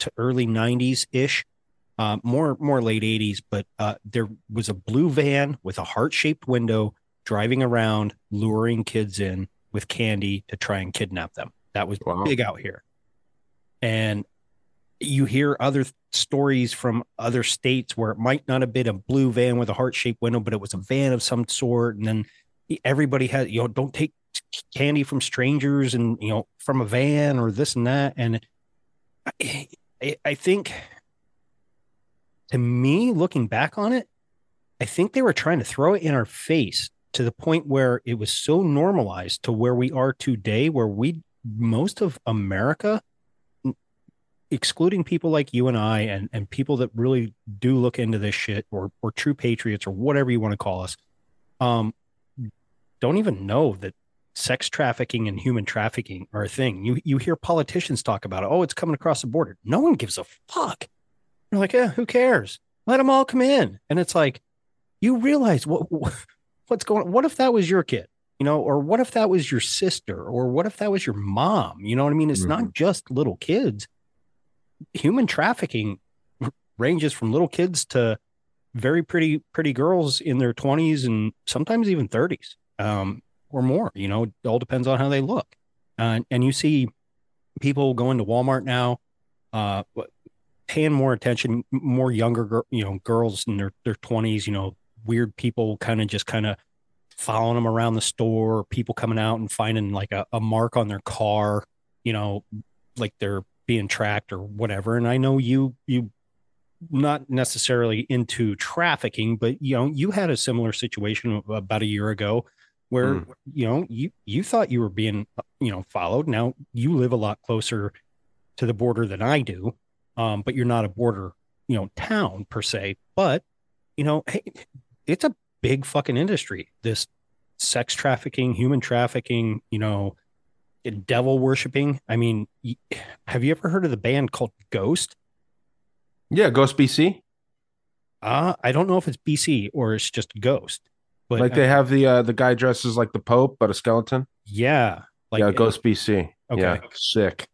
to early 90s ish. Uh, more more late 80s, but uh, there was a blue van with a heart shaped window driving around, luring kids in with candy to try and kidnap them. That was Wow. big out here. And you hear other th- stories from other states where it might not have been a blue van with a heart shaped window, but it was a van of some sort. And then everybody has, you know, don't take candy from strangers and, you know, from a van or this and that. And I, I, I think to me, looking back on it, I think they were trying to throw it in our face to the point where it was so normalized to where we are today, where we, most of America, excluding people like you and I and, and people that really do look into this shit or, or true patriots or whatever you want to call us, um, don't even know that sex trafficking and human trafficking are a thing. You you hear politicians talk about it. Oh, it's coming across the border. No one gives a fuck. You're like, yeah, who cares? Let them all come in. And it's like, you realize what what's going on. What if that was your kid? You know, or what if that was your sister? Or what if that was your mom? You know what I mean? It's not just little kids. Human trafficking ranges from little kids to very pretty pretty girls in their 20s and sometimes even 30s um, or more. You know, it all depends on how they look. Uh, and you see people going to Walmart now, uh, paying more attention, more younger, you know, girls in their their 20s. You know, weird people kind of just kind of following them around the store. People coming out and finding like a, a mark on their car. You know, like they're being tracked or whatever. And I know you you not necessarily into trafficking, but you know, you had a similar situation about a year ago where Mm. you know you you thought you were being you know followed. Now you live a lot closer to the border than I do, um, but you're not a border you know town per se. But you know, hey, it's a big fucking industry. This sex trafficking, human trafficking, you know, devil worshiping. I mean, have you ever heard of the band called Ghost? Yeah, Ghost BC. Uh, I don't know if it's BC or it's just Ghost, but like they have the uh the guy dresses like the Pope, but a skeleton. yeah, like yeah, Ghost BC. Okay. Yeah, sick.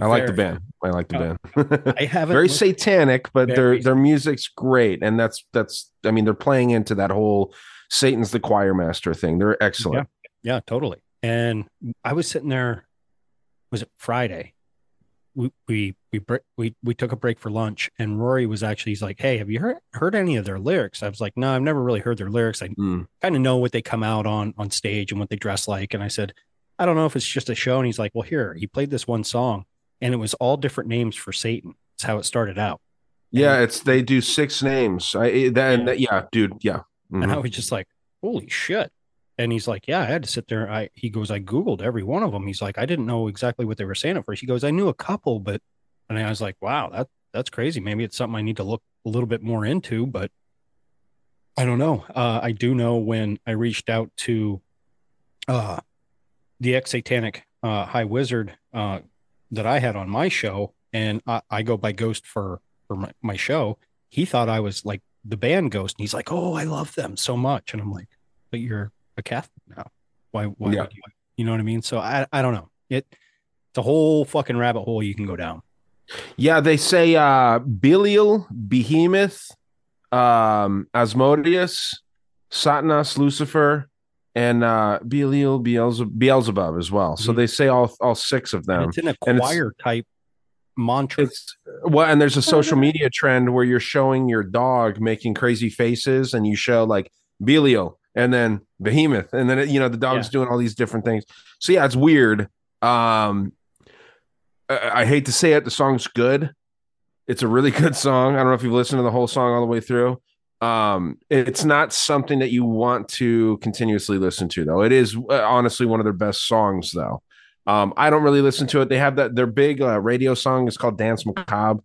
I like the band. I like the Uh, band. I haven't very satanic, but their Very their music's great, and that's that's. I mean, they're playing into that whole Satan's the choir master thing. They're excellent. Yeah, totally. And I was sitting there. Was it Friday? We we we we we took a break for lunch, and Rory was actually he's like, "Hey, have you heard heard any of their lyrics?" I was like, "No, I've never really heard their lyrics. I Mm. kind of know what they come out on on stage and what they dress like." And I said, "I don't know if it's just a show." And he's like, "Well, here he played this one song, and it was all different names for Satan. That's how it started out." Yeah, it's they do six names. I that, and that- yeah, dude. Yeah. And I Mhm. was just like, holy shit. And he's like, yeah, I had to sit there. I he goes, I Googled every one of them. He's like, I didn't know exactly what they were saying at first. He goes, I knew a couple, but and I was like, wow, that that's crazy. Maybe it's something I need to look a little bit more into, but I don't know. Uh, I do know when I reached out to uh the ex satanic uh high wizard uh that I had on my show, and I, I go by Ghost for for my, my show. He thought I was like the band Ghost, and he's like, "Oh, I love them so much," and I'm like, "But you're a Catholic now. Why? Why Yeah. would you? You know what I mean?" So I I don't know. It it's a whole fucking rabbit hole you can go down. Yeah, they say uh Belial, Behemoth, um, Asmodeus, Satanas, Lucifer, and uh Belial, Beelzebub, Beelzebub as well. So Mhm. they say all all six of them. And it's in a choir type mantra. It's well, and there's a social media trend where you're showing your dog making crazy faces, and you show like Belial and then Behemoth, and then you know the dog's Yeah. doing all these different things. So yeah, it's weird. Um, I, I hate to say it, the song's good. It's a really good song. I don't know if you've listened to the whole song all the way through. Um, it's not something that you want to continuously listen to, though. It is uh, honestly one of their best songs, though. Um, I don't really listen to it. They have that their big uh, radio song is called Dance Macabre.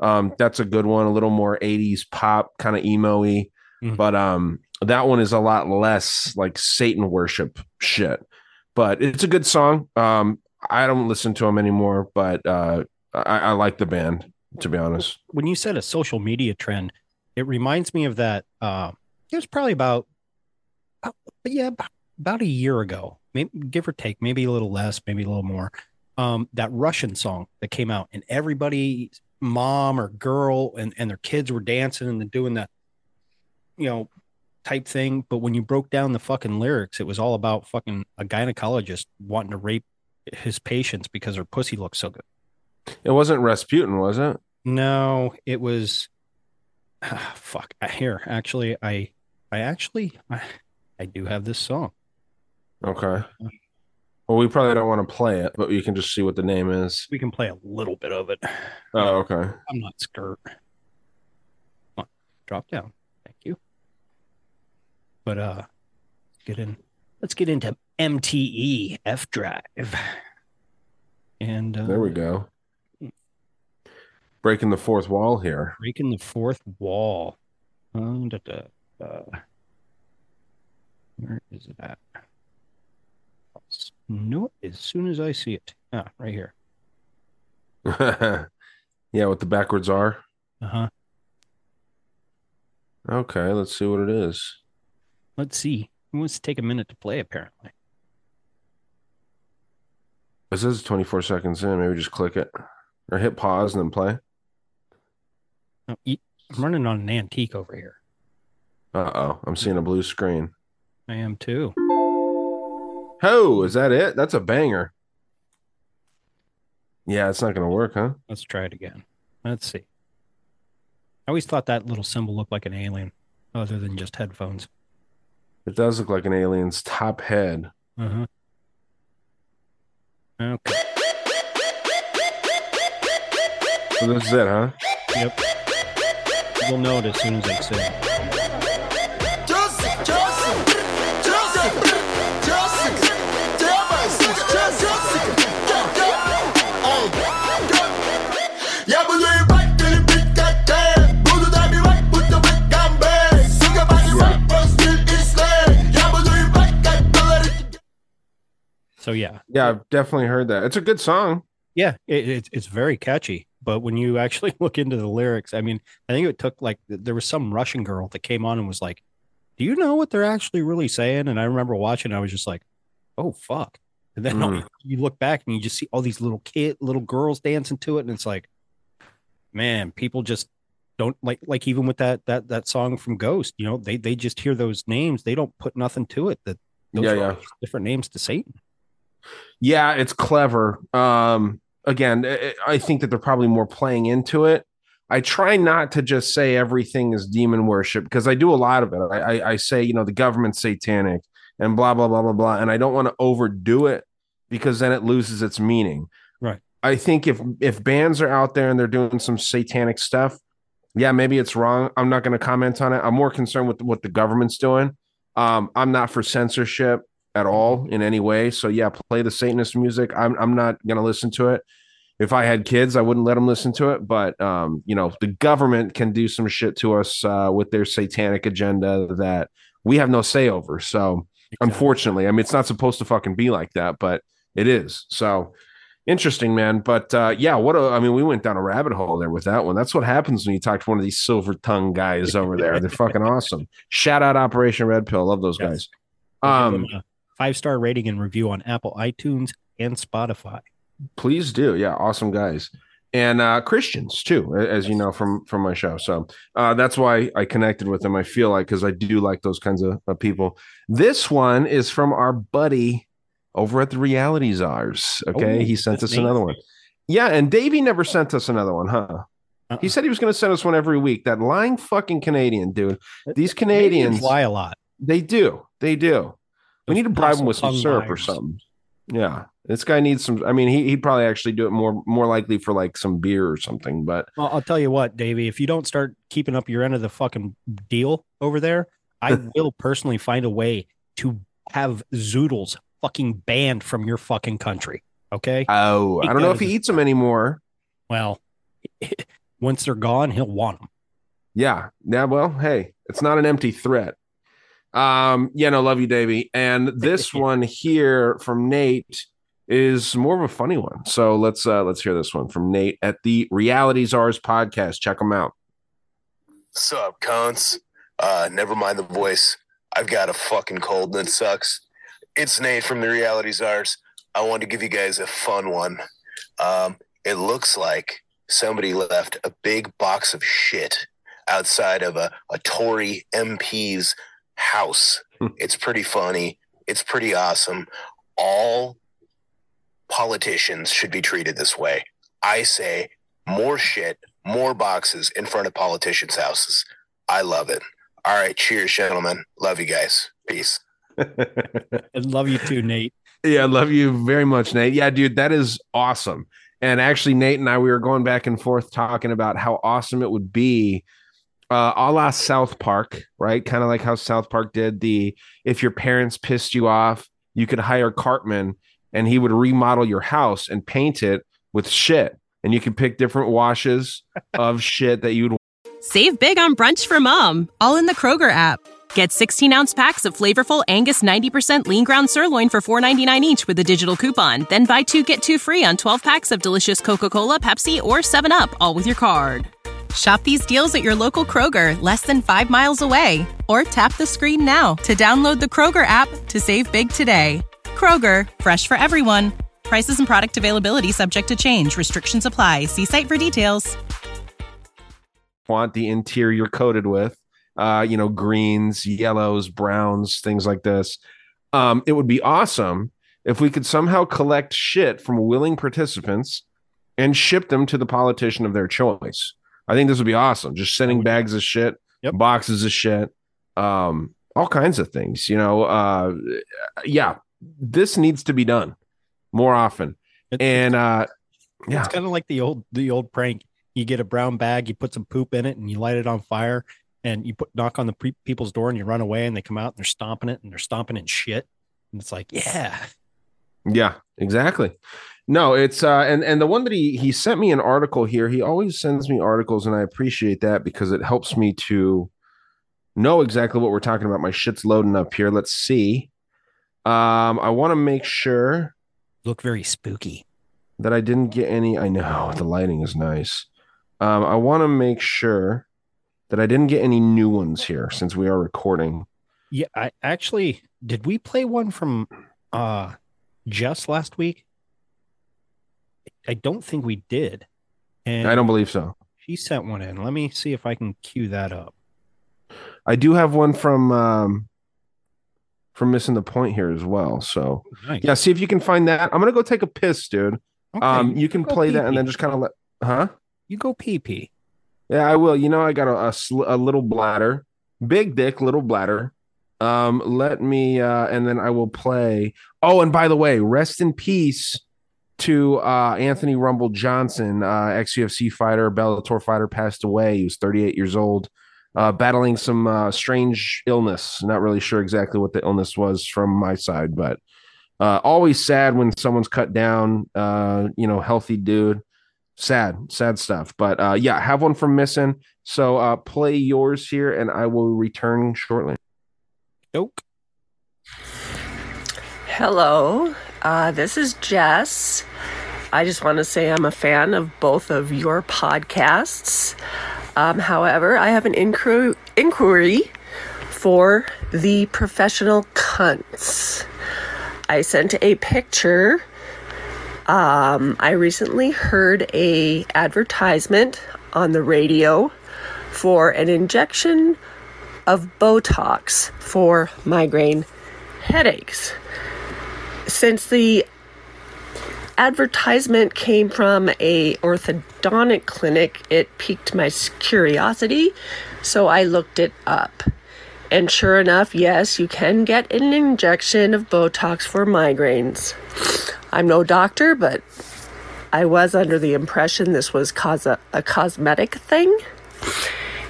Um, that's a good one, a little more 80s pop, kind of emo-y. Mhm. But um, that one is a lot less like Satan worship shit. But it's a good song. Um, I don't listen to them anymore, but uh, I, I like the band, to be honest. when you said a social media trend, it reminds me of that. Uh, it was probably about, about yeah, about, about a year ago. maybe give or take, maybe a little less, maybe a little more. Um, that Russian song that came out, and everybody, mom or girl, and and their kids were dancing and doing that, you know, type thing. But when you broke down the fucking lyrics, it was all about fucking a gynecologist wanting to rape his patients because her pussy looked so good. It wasn't Rasputin, was it? No, it was. Ah, fuck. Here, actually, I, I actually, I, I do have this song. Okay. Well, we probably don't want to play it, but you can just see what the name is. We can play a little bit of it. Oh, okay. I'm not scared. Come on, drop down. Thank you. But uh, get in. Let's get into MTE F Drive. And uh, There we go. Breaking the fourth wall here. breaking the fourth wall. Uh, da, da, da. Where is it at? No, as soon as I see it. Ah, right here. yeah, what the backwards are. Uh huh. Okay, let's see what it is. Let's see. It wants to take a minute to play, apparently. It says 24 seconds in. Maybe just click it or hit pause and then play. Oh, I'm running on an antique over here. Uh oh, I'm seeing a blue screen. I am too. Oh, is that it? That's a banger. Yeah, it's not going to work, huh? Let's try it again. Let's see. I always thought that little symbol looked like an alien, other than just headphones. It does look like an alien's top head. Uh huh. Okay. So this is it, huh? Yep will know it as soon as I say it. So yeah, yeah, I've definitely heard that. It's a good song. Yeah, it, it's very catchy. But when you actually look into the lyrics, I mean, I think it took like there was some Russian girl that came on and was like, "Do you know what they're actually really saying?" And I remember watching, I was just like, "Oh fuck!" And then Mm. you look back and you just see all these little kid, little girls dancing to it, and it's like, man, people just don't like like even with that that that song from Ghost, you know, they they just hear those names, they don't put nothing to it. That those Yeah, yeah. different names to Satan. Yeah, it's clever. Um, again, I- I think that they're probably more playing into it. I try not to just say everything is demon worship because I do a lot of it. I, I, I say, you know, the government's satanic and blah blah blah blah blah, and I don't want to overdo it because then it loses its meaning. Right. I think if if bands are out there and they're doing some satanic stuff, yeah, maybe it's wrong. I'm not going to comment on it. I'm more concerned with what the government's doing. Um, I'm not for censorship at all in any way. So yeah, play the Satanist music. I'm I'm not going to listen to it. If I had kids, I wouldn't let them listen to it. But um, you know, the government can do some shit to us uh, with their satanic agenda that we have no say over. So unfortunately, I mean, it's not supposed to fucking be like that, but it is. So interesting, man. But uh, yeah, what a, I mean, we went down a rabbit hole there with that one. That's what happens when you talk to one of these silver tongue guys over there. They're fucking awesome. Shout out Operation Red Pill. Love those guys. Um, Five star rating and review on Apple iTunes and Spotify. please do. Yeah, awesome guys. And uh Christians too, as you know from from my show. So uh that's why I connected with them. I feel like because I do like those kinds of, of people. This one is from our buddy over at the Reality Czars. Okay. Oh, he sent us another one. Yeah, and Davey never sent us another one, huh? Uh-uh. He said he was going to send us one every week. That lying fucking Canadian dude. These Canadians, lie a lot. they do. They do. We need to bribe him with some syrup or something. Yeah, this guy needs some. I mean, he he'd probably actually do it more more likely for like some beer or something. But Well, I'll tell you what, Davey, if you don't start keeping up your end of the fucking deal over there, I will personally find a way to have zoodles fucking banned from your fucking country. Okay. oh, I don't know if he eats them anymore. Well, once they're gone, he'll want them. Yeah, yeah. Well, hey, it's not an empty threat. Um, yeah, no, love you, Davey. And this one here from Nate is more of a funny one. So let's uh let's hear this one from Nate at the Reality Czars podcast. Check them out. Sup, cunts? Uh, never mind the voice. I've got a fucking cold and it sucks. It's Nate from the Reality Czars. I wanted to give you guys a fun one. Um, it looks like somebody left a big box of shit outside of a, a Tory MP's house. Hmm. it's pretty funny. It's pretty awesome. All politicians should be treated this way. I say more shit, more boxes in front of politicians' houses. I love it. All right. Cheers, gentlemen. Love you guys. Peace. And love you too, Nate. Yeah, I love you very much, Nate. Yeah, dude, that is awesome. And actually, Nate and I, we were going back and forth talking about how awesome it would be, uh, a la South Park, right? Kind of like how South Park did the if your parents pissed you off, you could hire Cartman and he would remodel your house and paint it with shit. And you could pick different washes of shit that you'd Save big on brunch for mom, all in the Kroger app. Get 16 ounce packs of flavorful Angus 90% lean ground sirloin for $4.99 each with a digital coupon. Then buy two get two free on 12 packs of delicious Coca Cola, Pepsi, or 7UP, all with your card. Shop these deals at your local Kroger, less than five miles away. Or tap the screen now to download the Kroger app to save big today. Kroger, fresh for everyone. Prices and product availability subject to change. Restrictions apply. See site for details. want the interior coated with uh you know greens yellows browns things like this um it would be awesome if we could somehow collect shit from willing participants and ship them to the politician of their choice i think this would be awesome. Just sending bags of shit boxes of shit um all kinds of things you know uh yeah this needs to be done more often. And uh yeah It's kind of like the old the old prank. You get a brown bag, you put some poop in it, and you light it on fire, and you put knock on the pre- people's door, and you run away, and they come out and they're stomping it, and they're stomping in shit, and it's like, yeah, Yeah, exactly. No, it's uh and and the one that he he sent me an article here. He always sends me articles and I appreciate that because it helps me to know exactly what we're talking about. My shit's loading up here. Let's see. Um I want to make sure look very spooky. That I didn't get any I know the lighting is nice. Um I want to make sure that I didn't get any new ones here since we are recording. yeah. I actually did we play one from uh Jess last week? I don't think we did. And I don't believe so. she sent one in. Let me see if I can cue that up. I do have one from um from missing the point here as well. So Nice. yeah, see if you can find that. I'm gonna go take a piss, dude. Okay, um, you can play that and then just kind of let, huh? You go pee pee. Yeah, I will. You know, I got a, a, sl- a little bladder, big dick, little bladder. Um, let me, uh, and then I will play. Oh, and by the way, rest in peace to uh, Anthony Rumble Johnson, uh, ex UFC fighter, Bellator fighter, passed away. He was 38 years old, uh, battling some uh, strange illness. Not really sure exactly what the illness was from my side, but uh, always sad when someone's cut down. Uh, you know, healthy dude sad sad stuff but uh yeah have one from missing so uh play yours here and i will return shortly Doke. Hello, uh, this is Jess. I just want to say I'm a fan of both of your podcasts. Um, however, I have an inquiry, inquiry for the professional cunts. I sent a picture. Um, I recently heard a advertisement on the radio for an injection of Botox for migraine headaches. Since the advertisement came from a orthodontic clinic, it piqued my curiosity, so I looked it up. And sure enough, yes, you can get an injection of Botox for migraines. I'm no doctor, but I was under the impression this was a, a cosmetic thing.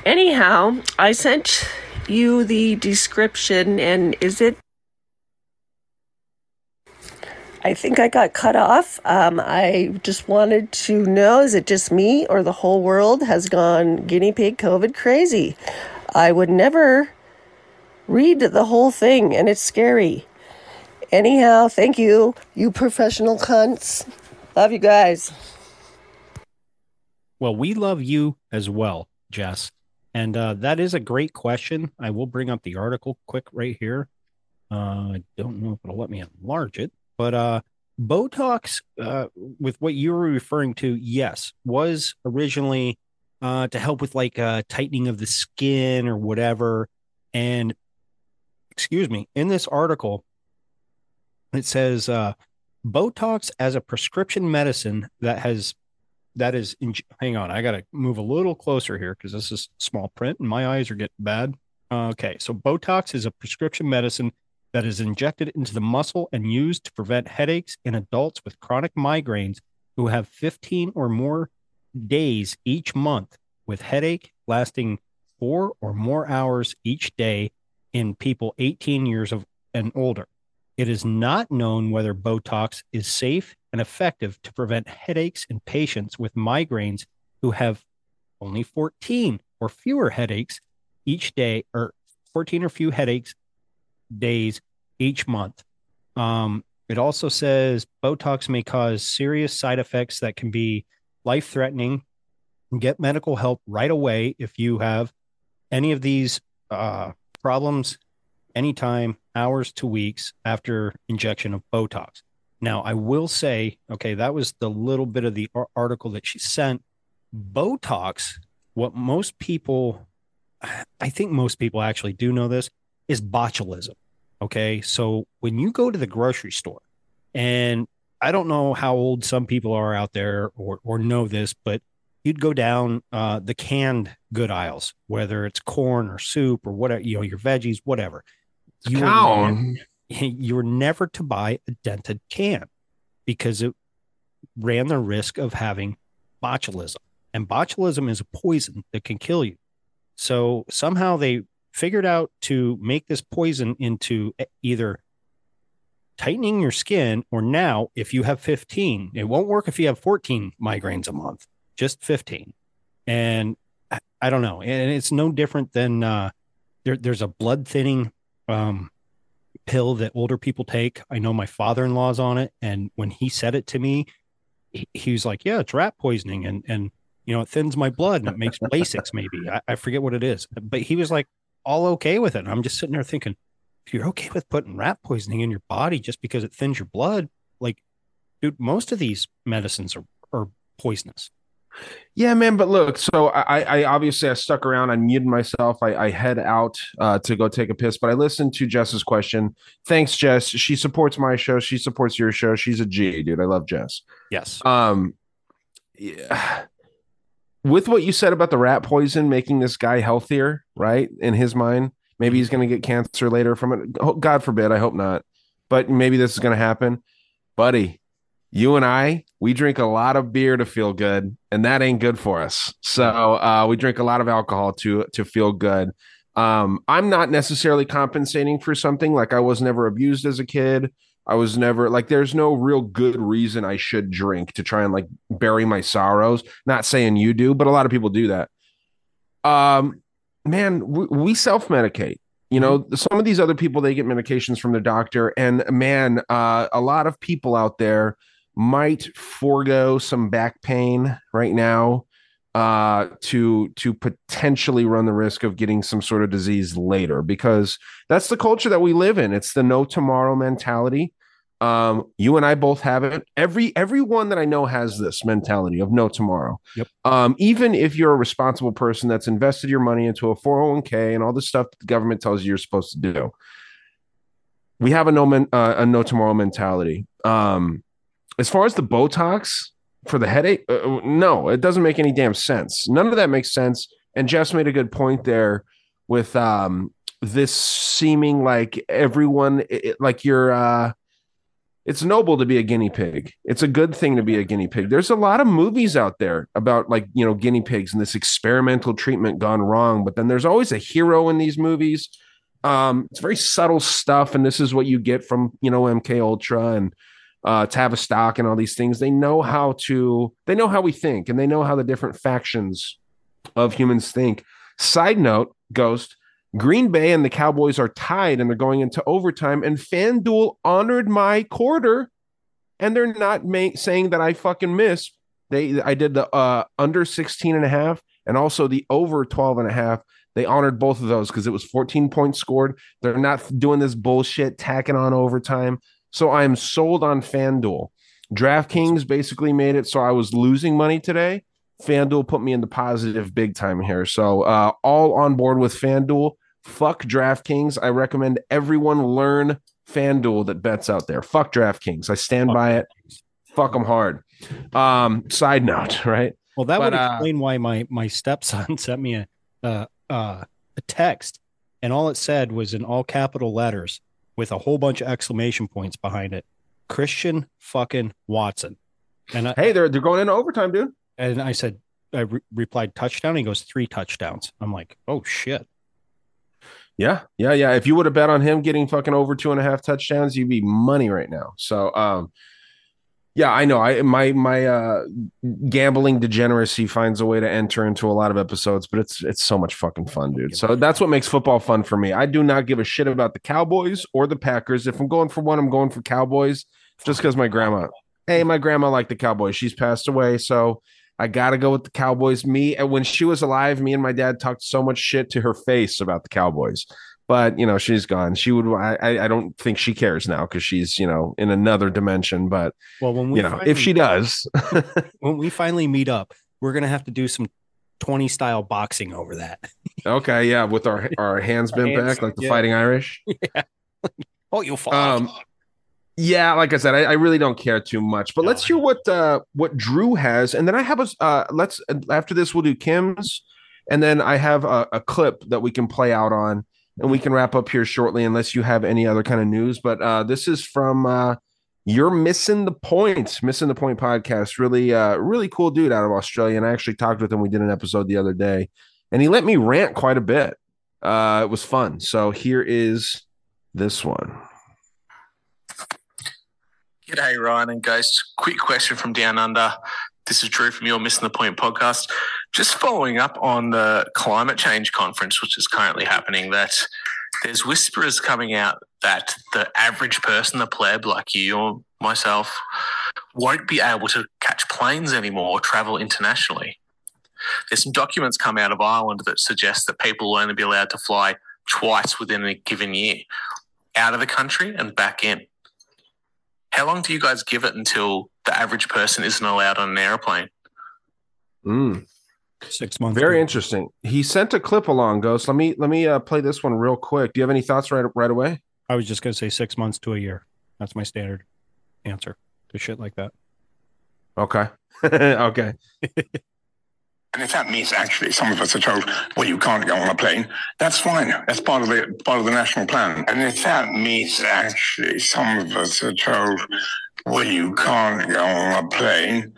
Anyhow, I sent you the description, and is it? I think I got cut off. Um, I just wanted to know is it just me, or the whole world has gone guinea pig COVID crazy? I would never read the whole thing, and it's scary. Anyhow, thank you, you professional cunts. Love you guys. Well, we love you as well, Jess. And uh, that is a great question. I will bring up the article quick right here. Uh, I don't know if it'll let me enlarge it, but uh, Botox, uh, with what you were referring to, yes, was originally uh, to help with like uh, tightening of the skin or whatever. And excuse me, in this article, it says uh, Botox as a prescription medicine that has that is. In, hang on, I got to move a little closer here because this is small print and my eyes are getting bad. Okay, so Botox is a prescription medicine that is injected into the muscle and used to prevent headaches in adults with chronic migraines who have 15 or more days each month with headache lasting four or more hours each day in people 18 years of and older. It is not known whether Botox is safe and effective to prevent headaches in patients with migraines who have only 14 or fewer headaches each day or 14 or few headaches days each month. Um, it also says Botox may cause serious side effects that can be life threatening. Get medical help right away if you have any of these uh, problems anytime, hours to weeks after injection of Botox. Now, I will say, okay, that was the little bit of the article that she sent. Botox, what most people, I think most people actually do know this, is botulism. Okay. So when you go to the grocery store, and I don't know how old some people are out there or, or know this, but you'd go down uh, the canned good aisles, whether it's corn or soup or whatever, you know, your veggies, whatever. You were, never, you were never to buy a dented can because it ran the risk of having botulism. And botulism is a poison that can kill you. So somehow they figured out to make this poison into either tightening your skin or now if you have 15 it won't work if you have 14 migraines a month just 15 and I, I don't know and it's no different than uh there, there's a blood thinning um pill that older people take. I know my father-in-law's on it and when he said it to me he, he was like yeah it's rat poisoning and and you know it thins my blood and it makes lasix maybe. I, I forget what it is. But he was like all okay with it and i'm just sitting there thinking if you're okay with putting rat poisoning in your body just because it thins your blood, like, dude, most of these medicines are, are poisonous. Yeah, man. But look, so I, I obviously I stuck around. I muted myself. I, I head out uh, to go take a piss, but I listened to Jess's question. Thanks, Jess. She supports my show. She supports your show. She's a G, dude. I love Jess. Yes. Um, yeah. With what you said about the rat poison making this guy healthier, right? In his mind, maybe he's going to get cancer later from it. God forbid. I hope not. But maybe this is going to happen, buddy. You and I, we drink a lot of beer to feel good, and that ain't good for us. So uh, we drink a lot of alcohol to to feel good. Um, I'm not necessarily compensating for something like I was never abused as a kid. I was never like there's no real good reason I should drink to try and like bury my sorrows. Not saying you do, but a lot of people do that. Um, man, we, we self medicate. You know, some of these other people they get medications from their doctor, and man, uh, a lot of people out there might forego some back pain right now uh to to potentially run the risk of getting some sort of disease later because that's the culture that we live in. It's the no tomorrow mentality. Um you and i both have it. Every everyone that i know has this mentality of no tomorrow. Yep. um even if you're a responsible person that's invested your money into a 401k and all the stuff that the government tells you you're supposed to do we have a no men, uh, a no tomorrow mentality. Um as far as the botox for the headache? Uh, no it doesn't make any damn sense. None of that makes sense. And jess made a good point there with um this seeming like everyone it, like you're uh it's noble to be a guinea pig. It's a good thing to be a guinea pig. There's a lot of movies out there about like you know guinea pigs and this experimental treatment gone wrong but then there's always a hero in these movies. Um it's very subtle stuff and this is what you get from you know mk ultra and uh, Tavistock and all these things. They know how to, they know how we think and they know how the different factions of humans think. Side note, Ghost, Green Bay and the Cowboys are tied and they're going into overtime, and FanDuel honored my quarter and they're not ma- saying that I fucking missed. They, I did the uh, under 16 and a half and also the over 12 and a half. They honored both of those because it was 14 points scored. They're not doing this bullshit, tacking on overtime. So I am sold on FanDuel. DraftKings basically made it so I was losing money today. FanDuel put me in the positive big time here. So uh, all on board with FanDuel. Fuck DraftKings. I recommend everyone learn FanDuel that bets out there. Fuck DraftKings. I stand by it. Fuck them hard. Um, side note, right? Well, that But, would uh, explain why my my stepson sent me a uh, uh, a text, and all it said was in all capital letters with a whole bunch of exclamation points behind it. Christian fucking Watson. And I, Hey, they're they're going into overtime, dude. and I said, I re- replied touchdown. He goes three touchdowns. I'm like, oh shit. Yeah, yeah, yeah. If you would have bet on him getting fucking over two and a half touchdowns, you'd be money right now. So, um, yeah, I know. I my my uh gambling degeneracy finds a way to enter into a lot of episodes, but it's it's so much fucking fun, dude. So that's what makes football fun for me. I do not give a shit about the Cowboys or the Packers. If I'm going for one, I'm going for Cowboys just because my grandma. Hey, my grandma liked the Cowboys. She's passed away, so I gotta go with the Cowboys. Me and when she was alive, me and my dad talked so much shit to her face about the Cowboys. But you know, she's gone. She would. I. I- don't think she cares now because she's you know in another dimension. But Well, when we you know, finally- if she does, when we finally meet up, we're gonna have to do some 20 style boxing over that. okay, yeah, with our our hands bent Hands, back like the yeah. Fighting Irish. yeah Oh, you fall. Um, yeah, like I said, I, I really don't care too much. But let's hear what uh what Drew has, and then I have a uh let's after this we'll do Kim's, and then I have a, a clip that we can play out on, and we can wrap up here shortly, unless you have any other kind of news. But uh this is from uh you're missing the point, missing the point podcast. Really, uh, really cool dude out of Australia, and I actually talked with him. We did an episode the other day, and he let me rant quite a bit. Uh, it was fun. So here is this one. G'day, Ryan and Ghost. Quick question from Down Under. This is Drew from Your Missing the Point podcast. Just following up on the climate change conference, which is currently happening, that there's whisperers coming out that the average person, the pleb like you or myself, won't be able to catch planes anymore or travel internationally. There's some documents come out of Ireland that suggest that people will only be allowed to fly twice within a given year out of the country and back in. How long do you guys give it until the average person isn't allowed on an airplane? Mm. Six months. Very interesting. He sent a clip along, Ghost. Let me let me uh, play this one real quick. Do you have any thoughts right right away? I was just gonna say six months to a year. That's my standard answer to shit like that. Okay. okay. And if that means actually some of us are told, well, you can't go on a plane, that's fine. That's part of the part of the national plan. And if that means actually some of us are told, well, you can't go on a plane,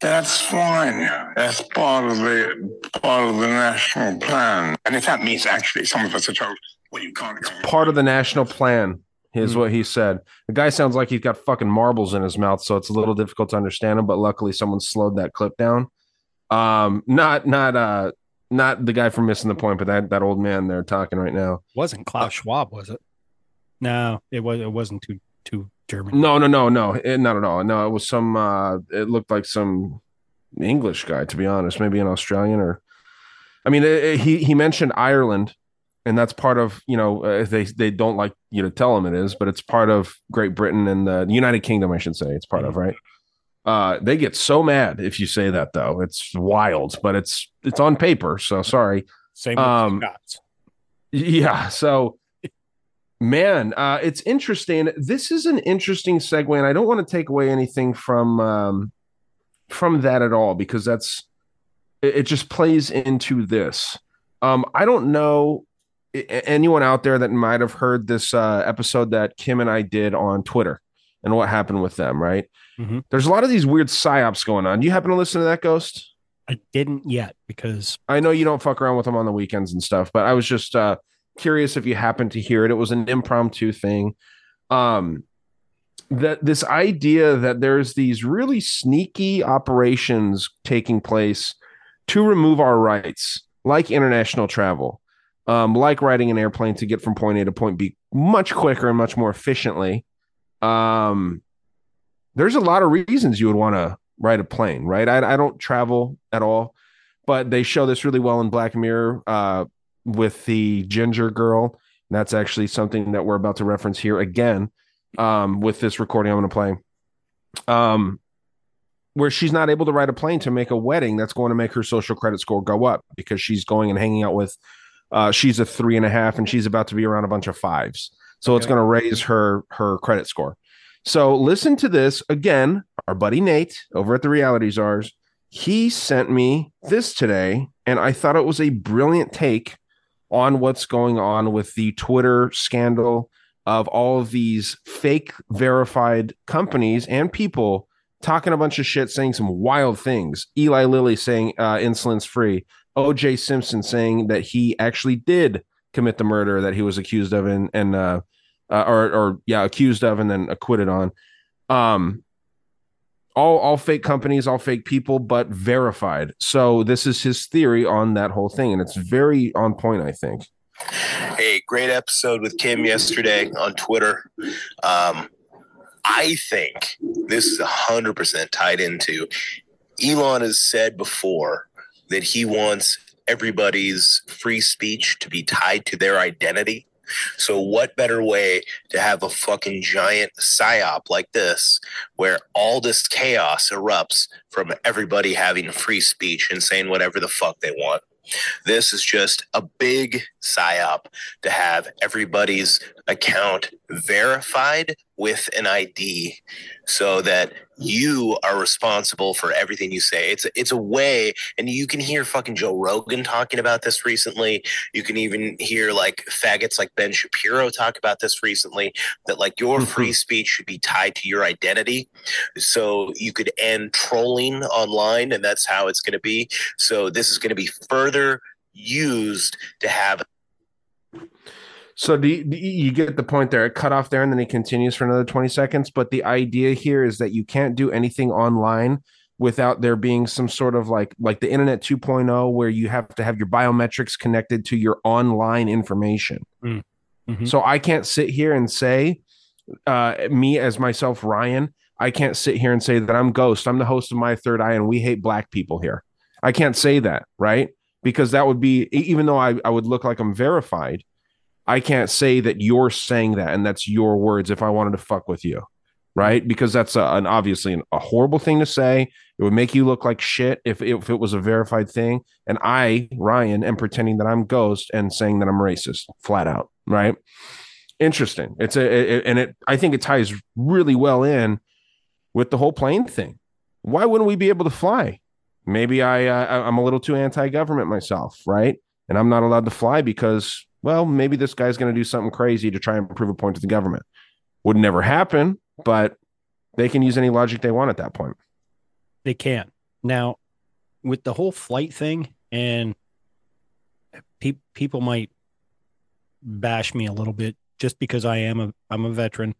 that's fine. That's part of the part of the national plan. And if that means actually some of us are told, well, you can't go on Part of the national plan is what he said. The guy sounds like he's got fucking marbles in his mouth, so it's a little difficult to understand him. But luckily, someone slowed that clip down. Um, not not uh not the guy from missing the point, but that that old man there talking right now. Wasn't Klaus Schwab, was it? No, it was. It wasn't too too German. No, no, no, no, it, not at all. No, it was some. uh It looked like some English guy, to be honest. Maybe an Australian or. I mean, it, it- he he mentioned Ireland, and that's part of you know uh, they they don't like you to tell them it is, but it's part of Great Britain and the United Kingdom, I should say. It's part of right. Uh, they get so mad if you say that though. It's wild, but it's it's on paper. So sorry. Same with Um, Scots. Yeah. So, man, uh, it's interesting. This is an interesting segue, and I don't want to take away anything from um, from that at all because that's it, it just plays into this. Um, I don't know anyone out there that might have heard this uh, episode that Kim and I did on Twitter and what happened with them. Right? Mhm. There's a lot of these weird psyops going on. Do you happen to listen to that, Ghost? I didn't yet because I know you don't fuck around with them on the weekends and stuff, but I was just uh curious if you happened to hear it. It was an impromptu thing. Um that this idea that there's these really sneaky operations taking place to remove our rights, like international travel, um, like riding an airplane to get from point A to point B much quicker and much more efficiently. Um, there's a lot of reasons you would want to ride a plane, right? I, I don't travel at all, but they show this really well in Black Mirror. Uh, with the ginger girl. And that's actually something that we're about to reference here again um, with this recording I'm going to play. Um, where she's not able to ride a plane to make a wedding that's going to make her social credit score go up because she's going and hanging out with uh, she's a three and a half and she's about to be around a bunch of fives so it's going to raise her her credit score so listen to this again our buddy nate over at the reality czars he sent me this today and i thought it was a brilliant take on what's going on with the twitter scandal of all of these fake verified companies and people talking a bunch of shit, saying some wild things. Eli Lilly saying uh, insulin's free. OJ Simpson saying that he actually did commit the murder that he was accused of and and uh, uh, or or yeah accused of and then acquitted on. Um, all all fake companies, all fake people, but verified. So this is his theory on that whole thing, and it's very on point, I think. Hey, great episode with Kim yesterday on Twitter. Um, I think this is 100% tied into Elon has said before that he wants everybody's free speech to be tied to their identity. So, what better way to have a fucking giant psyop like this, where all this chaos erupts from everybody having free speech and saying whatever the fuck they want? This is just a big psyop to have everybody's account verified with an ID so that you are responsible for everything you say. It's it's a way and you can hear fucking Joe Rogan talking about this recently. You can even hear like faggots like Ben Shapiro talk about this recently that like your mm-hmm. free speech should be tied to your identity so you could end trolling online and that's how it's going to be. So this is going to be further used to have So do you, do you get the point there? It cut off there, and then he continues for another twenty seconds. But the idea here is that you can't do anything online without there being some sort of like like the internet 2.0 where you have to have your biometrics connected to your online information. Mm. Mhm. So I can't sit here and say, uh, me as myself, Ryan, I can't sit here and say that I'm Ghost. I'm the host of My Third Eye, and we hate black people here. I can't say that, right? Because that would be, even though I, I would look like I'm verified, I can't say that you're saying that and that's your words if I wanted to fuck with you, right? Because that's a, an obviously an, a horrible thing to say. It would make you look like shit if, if it was a verified thing. And I, Ryan, am pretending that I'm Ghost and saying that I'm racist, flat out, right? Interesting. It's a, it, and it, I think it ties really well in with the whole plane thing. Why wouldn't we be able to fly? Maybe I, uh, I'm a little too anti-government myself, right? And I'm not allowed to fly because, well, maybe this guy's going to do something crazy to try and prove a point to the government. Would never happen, but they can use any logic they want at that point. They can. Now, with the whole flight thing, and pe- people might bash me a little bit just because I am a I'm a veteran.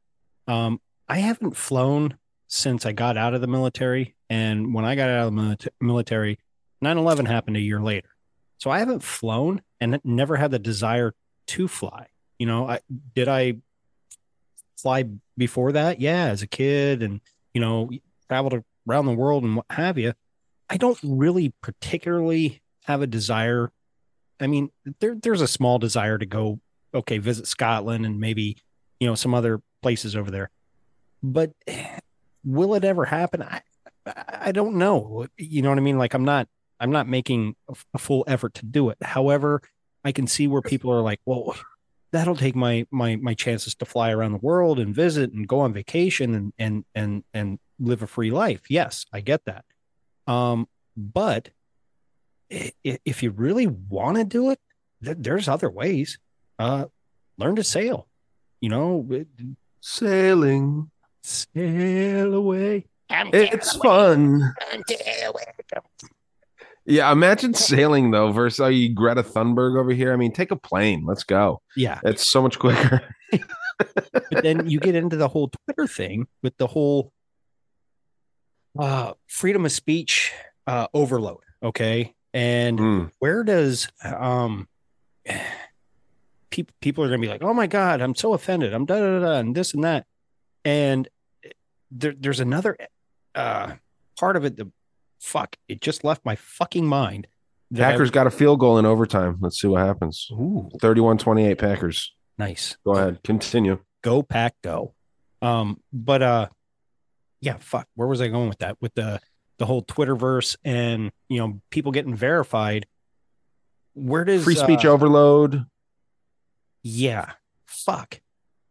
Um, I haven't flown since I got out of the military, and when I got out of the military, 9/11 happened a year later. So I haven't flown and never had the desire to fly. You know, I did I fly before that? Yeah, as a kid, and you know, traveled around the world and what have you. I don't really particularly have a desire. I mean, there there's a small desire to go, okay, visit Scotland and maybe you know some other places over there, but will it ever happen? I I I don't know. You know what I mean? Like I'm not I'm not making a, a full effort to do it. However, I can see where people are like, well, that'll take my my my chances to fly around the world and visit and go on vacation and and and and live a free life. Yes, I get that. Um, but i- i- if you really want to do it, there's other ways. Uh, learn to sail. You know, Sailing, sail away. it's fun. Yeah, imagine sailing though versus are you Greta Thunberg over here. I mean, take a plane. Let's go. Yeah. It's so much quicker. but then you get into the whole Twitter thing with the whole uh freedom of speech uh overload. Okay. And Mm. where does um people people are gonna be like, oh my god, I'm so offended. I'm da da da, da and this and that. And there, there's another uh part of it that fuck, it just left my fucking mind. that I- Packers got a field goal in overtime. Let's see what happens. Ooh. 31-28 Packers. Nice. Go ahead. Continue. Go pack go. Um, but uh yeah, fuck. Where was I going with that? With the the whole Twitterverse and you know, people getting verified. Where does Free speech uh, overload. Yeah. Fuck.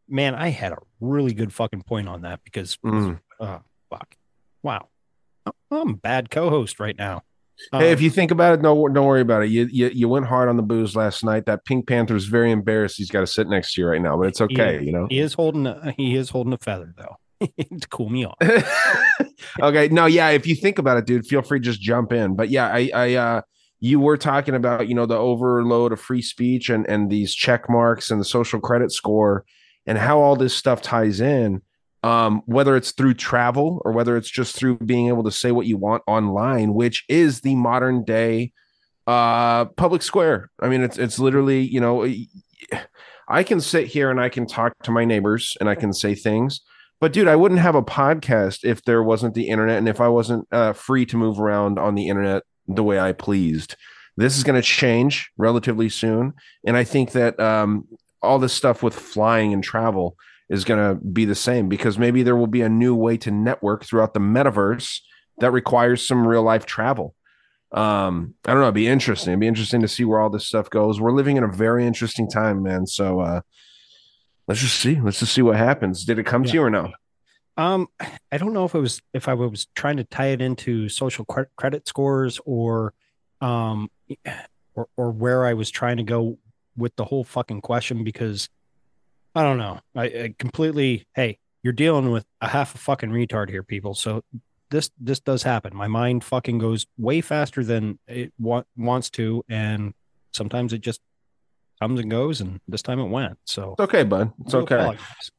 Man, I had a really good fucking point on that because Mm. uh fuck. Wow. I'm a bad co-host right now. Hey, Um, if you think about it, no, don't worry about it. You, you you went hard on the booze last night. That Pink Panther is very embarrassed. He's got to sit next to you right now, but it's he- okay. You know. He is holding a, he is holding a feather though. to cool me off. okay no yeah if you think about it dude feel free to just jump in but yeah i i uh you were talking about you know the overload of free speech and and these check marks and the social credit score and how all this stuff ties in um whether it's through travel or whether it's just through being able to say what you want online which is the modern day uh public square i mean it's it's literally you know i can sit here and i can talk to my neighbors and i can say things but dude, I wouldn't have a podcast if there wasn't the internet and if I wasn't uh, free to move around on the internet the way I pleased. This is going to change relatively soon, and I think that um, all this stuff with flying and travel is going to be the same because maybe there will be a new way to network throughout the metaverse that requires some real life travel. Um, I don't know. It'd be interesting. It'd be interesting to see where all this stuff goes. We're living in a very interesting time, man. So uh, let's just see. Let's just see what happens. Did it come to you or no? Um, I don't know if it was if I was trying to tie it into social credit scores or, um, or or where I was trying to go with the whole fucking question because I don't know. I, I completely. Hey, you're dealing with a half a fucking retard here, people. So this this does happen. My mind fucking goes way faster than it wa- wants to, and sometimes it just comes and goes. And this time it went. So It's okay, bud. It's okay. apologize.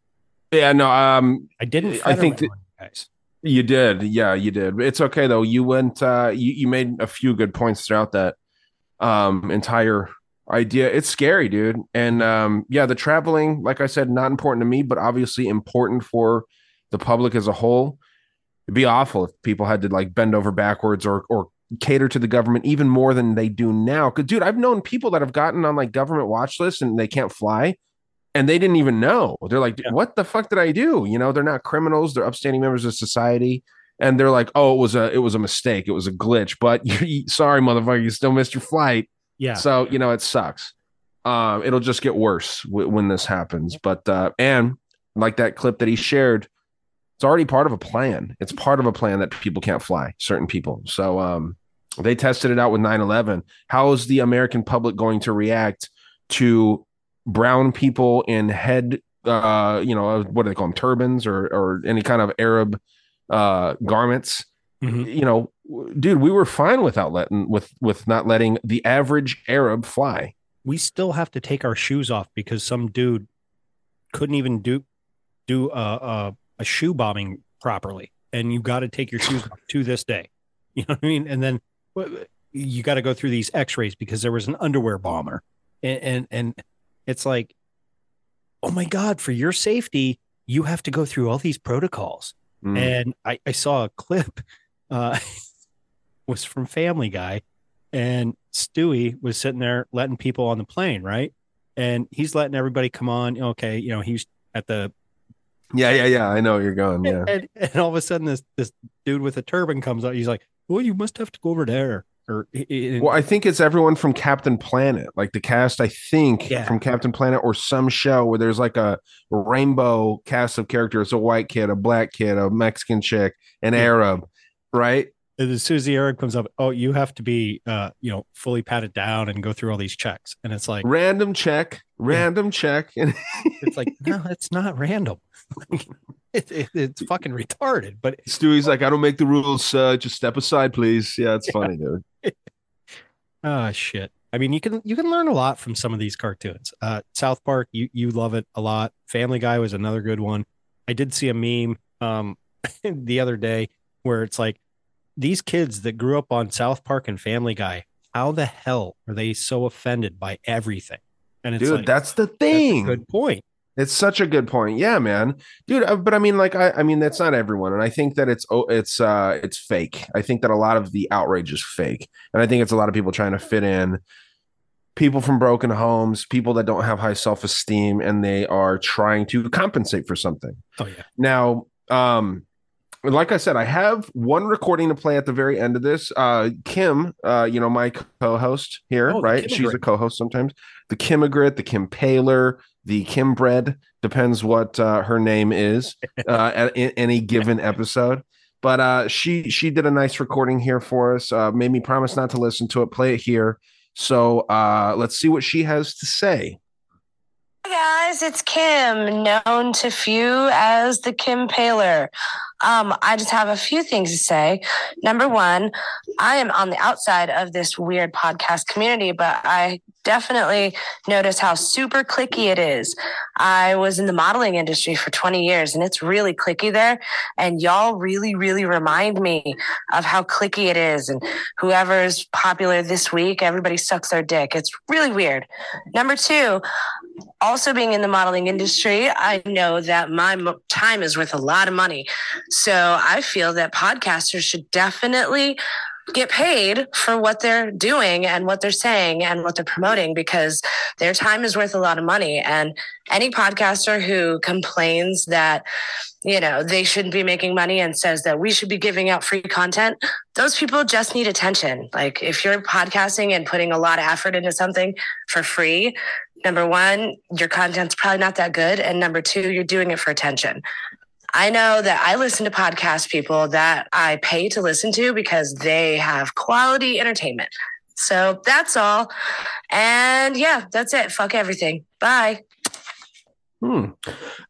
Yeah, no, um I didn't. I think my guys. you did. Yeah, you did. It's okay though. You went uh you, you made a few good points throughout that um entire idea. It's scary, dude. And um yeah, the traveling, like I said, not important to me, but obviously important for the public as a whole. It'd be awful if people had to like bend over backwards or or cater to the government even more than they do now. Cause dude, I've known people that have gotten on like government watch lists and they can't fly and they didn't even know. They're like, "What the fuck did I do?" You know, they're not criminals; they're upstanding members of society, and they're like, "Oh, it was a it was a mistake, it was a glitch." But you, sorry, motherfucker, you still missed your flight. Yeah. So you know, it sucks. Um, it'll just get worse w- when this happens. But uh, and like that clip that he shared, it's already part of a plan. It's part of a plan that people can't fly, certain people. So um, they tested it out with 9-11. How is the American public going to react to brown people in head uh you know what do they call them turbans or or any kind of arab uh garments you know dude we were fine without letting with with not letting the average arab fly we still have to take our shoes off because some dude couldn't even do do a a, a shoe bombing properly, and you got to take your shoes off to this day. You know what I mean? And then you got to go through these X-rays because there was an underwear bomber, and and, and it's like, oh my god, for your safety, you have to go through all these protocols. Mm. And I, I saw a clip, uh, was from Family Guy, and Stewie was sitting there letting people on the plane, right? And he's letting everybody come on. Okay, you know, he's at the yeah yeah yeah i know you're going yeah and, and all of a sudden this this dude with a turban comes out. He's like, "Well, you must have to go over there." Or well i think it's everyone from captain planet like the cast i think Yeah. from captain planet or some show where there's like a rainbow cast of characters a white kid a black kid a mexican chick an Yeah. arab right And as soon as the Arab comes up, oh, you have to be, uh, you know, fully patted down and go through all these checks. And it's like, random check random check and it's like, no, it's not random. it, it, it's fucking retarded. But Stewie's like, I don't make the rules. Uh, just step aside, please. Yeah, it's funny, dude. oh shit. I mean, you can you can learn a lot from some of these cartoons. Uh, South Park, you you love it a lot. Family Guy was another good one. I did see a meme um the other day where it's like these kids that grew up on South Park and Family Guy, how the hell are they so offended by everything? And it's Dude, like, that's the thing. good point. It's such a good point. Yeah, man, dude. uh, But I mean, like, I, I mean, that's not everyone, and I think that it's oh, it's uh, it's fake. I think that a lot of the outrage is fake, and I think it's a lot of people trying to fit in. People from broken homes, people that don't have high self esteem, and they are trying to compensate for something. Oh yeah. Now, um, like I said, I have one recording to play at the very end of this. Uh, Kim, uh, you know, my co-host here, Oh, right? She's a co-host sometimes. The Kimigrit, the Kim Paler, the Kim Bread, depends what uh, her name is uh, at in any given episode. But uh, she she did a nice recording here for us. Uh, made me promise not to listen to it. Play it here. So uh, let's see what she has to say. Hi guys, it's Kim, known to few as the Kim Paler. Um, I just have a few things to say. Number one, I am on the outside of this weird podcast community, but I definitely notice how super clicky it is. I was in the modeling industry for 20 years and it's really clicky there. And y'all really, really remind me of how clicky it is. And whoever's popular this week, everybody sucks their dick. It's really weird. Number two, also being in the modeling industry, I know that my time is worth a lot of money. So I feel that podcasters should definitely get paid for what they're doing and what they're saying and what they're promoting because their time is worth a lot of money. And any podcaster who complains that, you know, they shouldn't be making money and says that we should be giving out free content, those people just need attention. Like if you're podcasting and putting a lot of effort into something for free, number one, your content's probably not that good. And number two, you're doing it for attention. I know that I listen to podcast people that I pay to listen to because they have quality entertainment. So that's all. And yeah, that's it. Fuck everything. Bye. Hmm.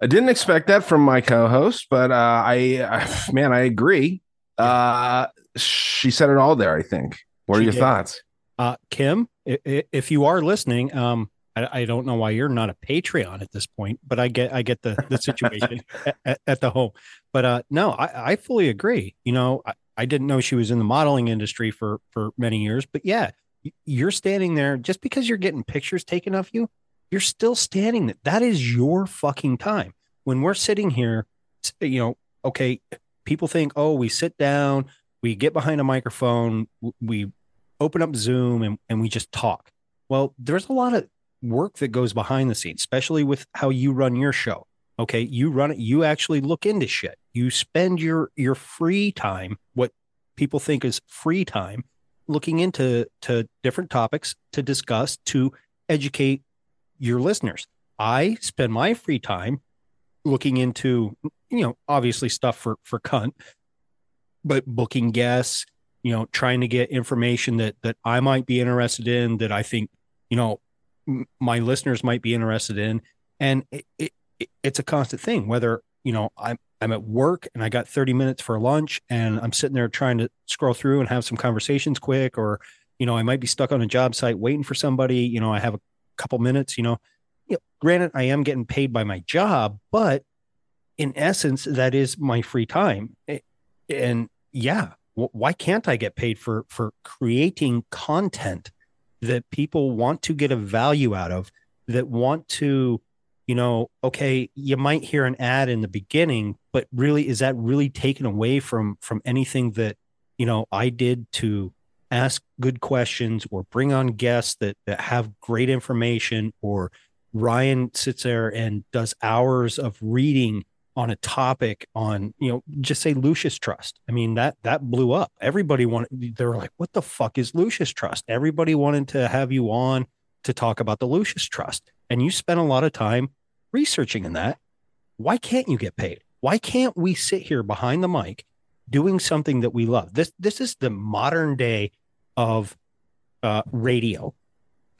I didn't expect that from my co-host, but uh, I, I, man, I agree. Uh, she said it all there. I think. What are She your did. thoughts? Uh, Kim, i- i- if you are listening, um, I, I don't know why you're not a Patreon at this point, but I get I get the the situation at, at, the home. But uh, no, I, I fully agree. You know, I, I didn't know she was in the modeling industry for for many years, but yeah, you're standing there just because you're getting pictures taken of you. You're still standing there. That is your fucking time. When we're sitting here, you know, okay, people think, oh, we sit down, we get behind a microphone, we open up Zoom and, and we just talk. Well, there's a lot of work that goes behind the scenes, especially with how you run your show. Okay. You run it, you actually look into shit. You spend your your free time, what people think is free time, looking into to different topics to discuss to educate your listeners. I spend my free time looking into, you know, obviously stuff for for cunt, but booking guests, you know, trying to get information that that I might be interested in, that I think, you know, my listeners might be interested in, and it, it, it- it's a constant thing. Whether you know I'm I'm at work and I got 30 minutes for lunch, and I'm sitting there trying to scroll through and have some conversations quick, or you know I might be stuck on a job site waiting for somebody. You know I have a couple minutes. You know, you know, granted I am getting paid by my job, but in essence that is my free time. Eh, and yeah, why can't I get paid for for creating content that people want to get a value out of that want to you know okay you might hear an ad in the beginning but really is that really taken away from from anything that you know I did to ask good questions or bring on guests that that have great information or Ryan sits there and does hours of reading on a topic on you know just say Lucis Trust. I mean that that blew up. Everybody wanted they were like what the fuck is Lucis Trust? Everybody wanted to have you on to talk about the Lucis Trust. And you spent a lot of time researching in that. Why can't you get paid? Why can't we sit here behind the mic doing something that we love? This this is the modern day of uh, radio.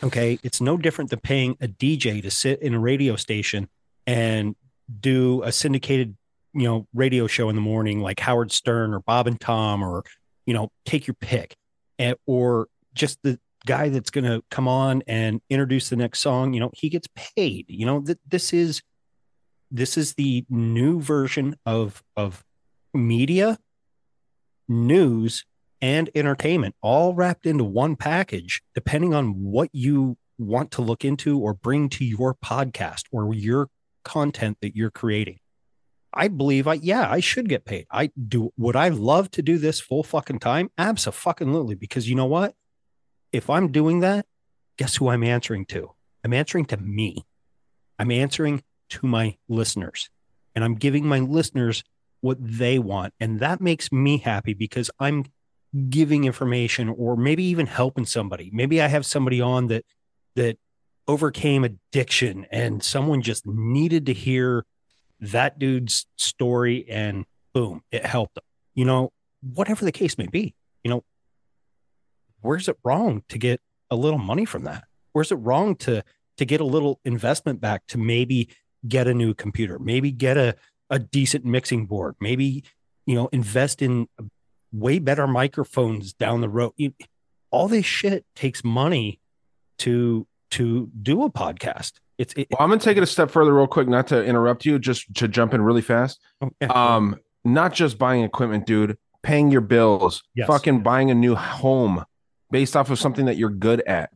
Okay, it's no different than paying a DJ to sit in a radio station and do a syndicated, you know, radio show in the morning like Howard Stern or Bob and Tom or you know, take your pick, and, or just the guy that's going to come on and introduce the next song. You know, he gets paid. You know, th- this is this is the new version of of media, news, and entertainment all wrapped into one package, depending on what you want to look into or bring to your podcast or your content that you're creating. I believe I yeah, I should get paid. I do would I love to do this full fucking time? Absolutely. Because you know what? If I'm doing that, guess who I'm answering to? I'm answering to me. I'm answering to my listeners. And I'm giving my listeners what they want. And that makes me happy because I'm giving information or maybe even helping somebody. Maybe I have somebody on that that overcame addiction and someone just needed to hear that dude's story and boom, it helped them. You know, whatever the case may be, you know, where's it wrong to get a little money from that? Where's it wrong to to get a little investment back to maybe get a new computer, maybe get a a decent mixing board, maybe you know invest in way better microphones down the road. You, all this shit takes money to to do a podcast. It's it, Well, I'm gonna take it a step further, real quick, not to interrupt you, just to jump in really fast. Um, not just buying equipment, dude, paying your bills, Yes. fucking buying a new home based off of something that you're good at.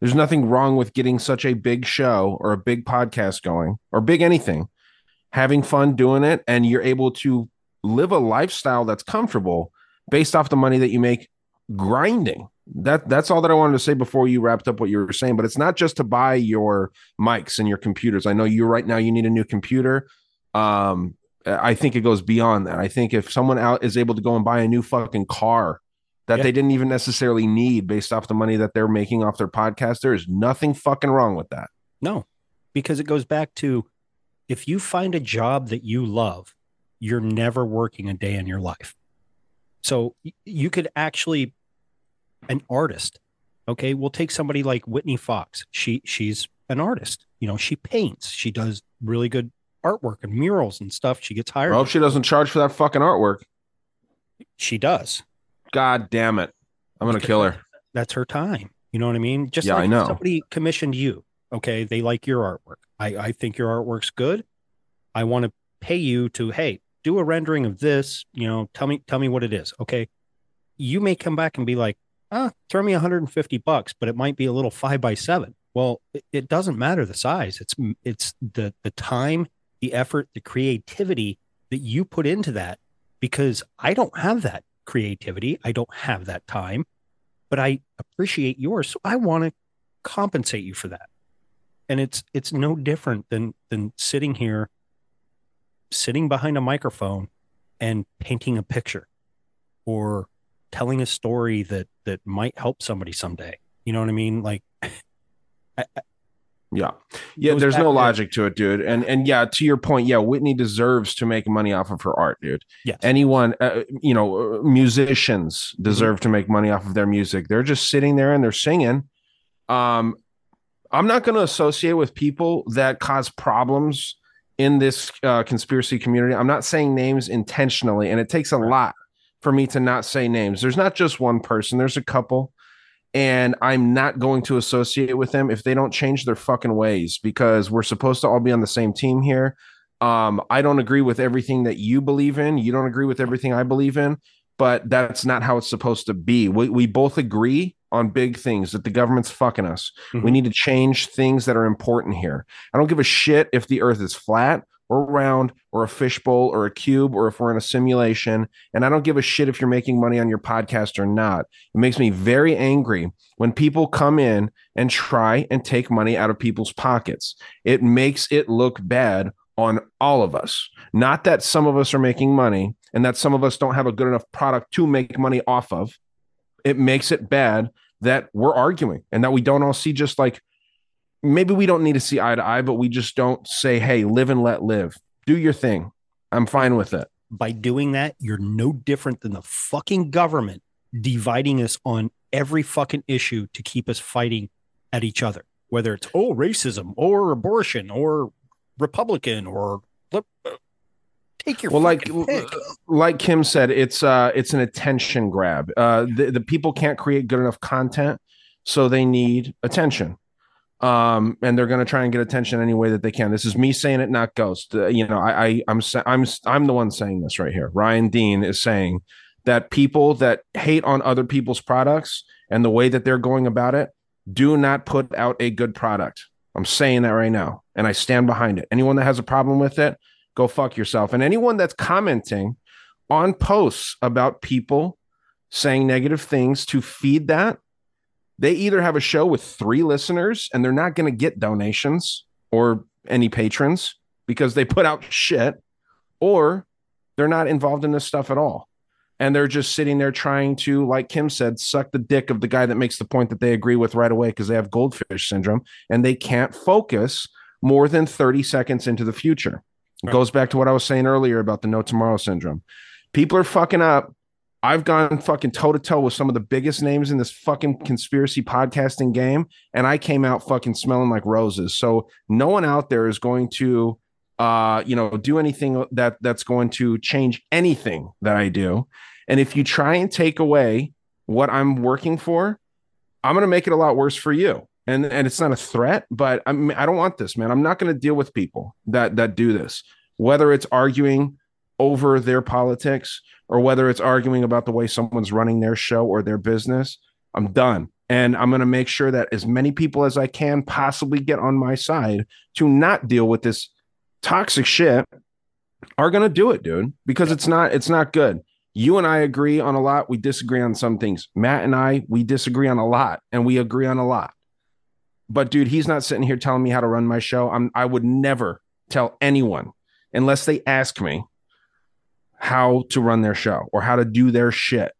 There's nothing wrong with getting such a big show or a big podcast going or big anything, having fun doing it, and you're able to live a lifestyle that's comfortable based off the money that you make grinding. That that's all that I wanted to say before you wrapped up what you were saying. But it's not just to buy your mics and your computers. I know you right now you need a new computer. Um, I think it goes beyond that. I think if someone out is able to go and buy a new fucking car that Yeah. they didn't even necessarily need based off the money that they're making off their podcast, there is nothing fucking wrong with that. No, because it goes back to if you find a job that you love, you're never working a day in your life. So you could actually an artist. Okay, we'll take somebody like Whitney Fox. She she's an artist. You know, she paints. She does really good artwork and murals and stuff. She gets hired. I hope she doesn't charge for that fucking artwork. She does. God damn it. I'm gonna kill her. That's her time. You know what I mean? Just Yeah, like I know. somebody commissioned you. Okay, they like your artwork. I, I think your artwork's good. I want to pay you to, hey, do a rendering of this. You know, tell me tell me what it is. Okay. You may come back and be like, ah, throw me 150 bucks, but it might be a little five by seven. Well, it, doesn't matter the size. It's it's the the time, the effort, the creativity that you put into that because I don't have that creativity. I don't have that time, but I appreciate yours. So I want to compensate you for that. And it's it's no different than than sitting here sitting behind a microphone and painting a picture or telling a story that that might help somebody someday. You know what I mean? Like Yeah. Yeah, there's no logic to it, dude. And and yeah, to your point, yeah, Whitney deserves to make money off of her art, dude. Yeah. Anyone, uh, you know, uh, musicians Mm-hmm. deserve to make money off of their music. They're just sitting there and they're singing. Um I'm not going to associate with people that cause problems in this uh, conspiracy community. I'm not saying names intentionally, and it takes a lot for me to not say names. There's not just one person, there's a couple and I'm not going to associate with them if they don't change their fucking ways because we're supposed to all be on the same team here. Um, I don't agree with everything that you believe in. You don't agree with everything I believe in, but that's not how it's supposed to be. We, we both agree on big things that the government's fucking us. We need to change things that are important here. I don't give a shit if the earth is flat or round or a fishbowl or a cube or if we're in a simulation. And I don't give a shit if you're making money on your podcast or not. It makes me very angry when people come in and try and take money out of people's pockets. It makes it look bad on all of us. Not that some of us are making money and that some of us don't have a good enough product to make money off of. It makes it bad that we're arguing and that we don't all see just like maybe we don't need to see eye to eye, but we just don't say, hey, live and let live. Do your thing. I'm fine with it. by doing that, you're no different than the fucking government dividing us on every fucking issue to keep us fighting at each other, whether it's oh racism or abortion or Republican or uh, take your well like pick. like kim said it's uh it's an attention grab uh the, the people can't create good enough content so they need attention um and they're going to try and get attention any way that they can this is me saying it not ghost uh, you know i, I i'm i'm i'm the one saying this right here ryan dean is saying that people that hate on other people's products and the way that they're going about it do not put out a good product I'm saying that right now, and I stand behind it. Anyone that has a problem with it, go fuck yourself. And anyone that's commenting on posts about people saying negative things to feed that, they either have a show with three listeners and they're not going to get donations or any patrons because they put out shit, or they're not involved in this stuff at all. And they're just sitting there trying to, like Kim said, suck the dick of the guy that makes the point that they agree with right away because they have goldfish syndrome and they can't focus more than 30 seconds into the future. It goes back to what I was saying earlier about the no tomorrow syndrome. People are fucking up. I've gone fucking toe to toe with some of the biggest names in this fucking conspiracy podcasting game, and I came out fucking smelling like roses. So no one out there is going to, uh, you know, do anything that that's going to change anything that I do. And if you try and take away what I'm working for, I'm going to make it a lot worse for you. And and it's not a threat, but I mean, I don't want this, man. I'm not going to deal with people that that do this, whether it's arguing over their politics or whether it's arguing about the way someone's running their show or their business. I'm done. And I'm going to make sure that as many people as I can possibly get on my side to not deal with this toxic shit are going to do it, dude, because it's not it's not good. You and I agree on a lot, we disagree on some things. Matt and I, we disagree on a lot and we agree on a lot. But dude, he's not sitting here telling me how to run my show. I'm I would never tell anyone unless they ask me how to run their show or how to do their shit.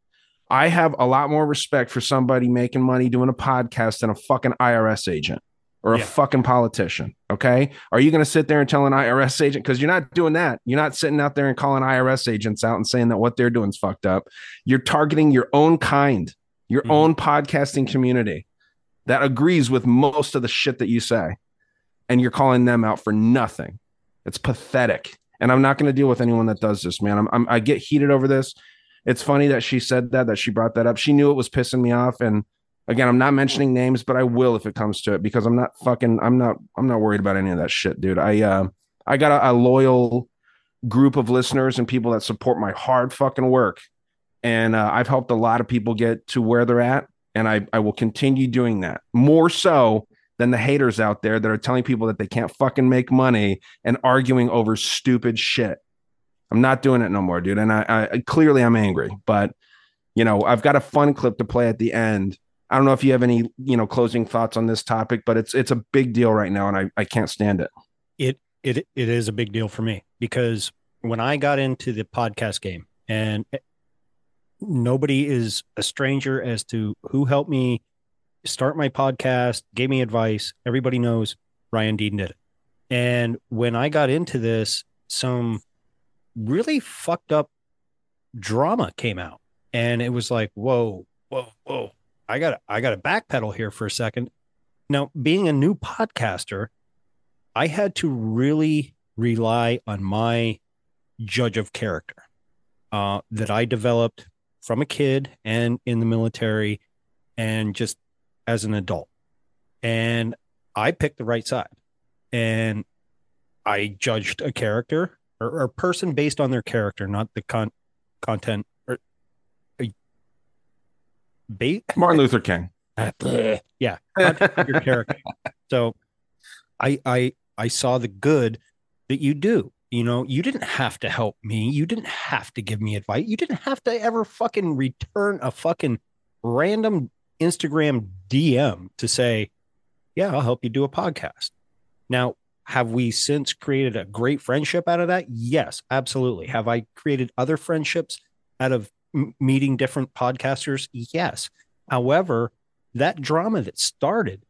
I have a lot more respect for somebody making money doing a podcast than a fucking IRS agent or a Yeah. fucking politician. Okay. Are you going to sit there and tell an IRS agent? Because you're not doing that. You're not sitting out there and calling IRS agents out and saying that what they're doing is fucked up. You're targeting your own kind, your mm-hmm. own podcasting community that agrees with most of the shit that you say. And you're calling them out for nothing. It's pathetic. And I'm not going to deal with anyone that does this, man. I'm, I'm, I get heated over this. It's funny that she said that, that she brought that up. She knew it was pissing me off. And again, I'm not mentioning names, but I will if it comes to it because I'm not fucking, I'm not, I'm not worried about any of that shit, dude. I, uh, I got a, a loyal group of listeners and people that support my hard fucking work. And uh, I've helped a lot of people get to where they're at. And I, I will continue doing that more so than the haters out there that are telling people that they can't fucking make money and arguing over stupid shit. I'm not doing it no more, dude. And I, I clearly I'm angry, but you know, I've got a fun clip to play at the end. I don't know if you have any, you know, closing thoughts on this topic, but it's it's a big deal right now, and I, I can't stand it. it it it is a big deal for me because when I got into the podcast game and nobody is a stranger as to who helped me start my podcast, gave me advice. Everybody knows Ryan Dean did it. And when I got into this, some really fucked up drama came out. And it was like, whoa, whoa, whoa. I got I got to backpedal here for a second. Now, being a new podcaster, I had to really rely on my judge of character uh, that I developed from a kid and in the military and just as an adult. And I picked the right side and I judged a character or, or a person based on their character, not the con- content or uh, ba- Martin Luther King. yeah, your character. So I I I saw the good that you do. You know, you didn't have to help me. You didn't have to give me advice. You didn't have to ever fucking return a fucking random Instagram DM to say, "Yeah, I'll help you do a podcast." Now, have we since created a great friendship out of that? Yes, absolutely. Have I created other friendships out of m- meeting different podcasters? Yes. However, that drama that started,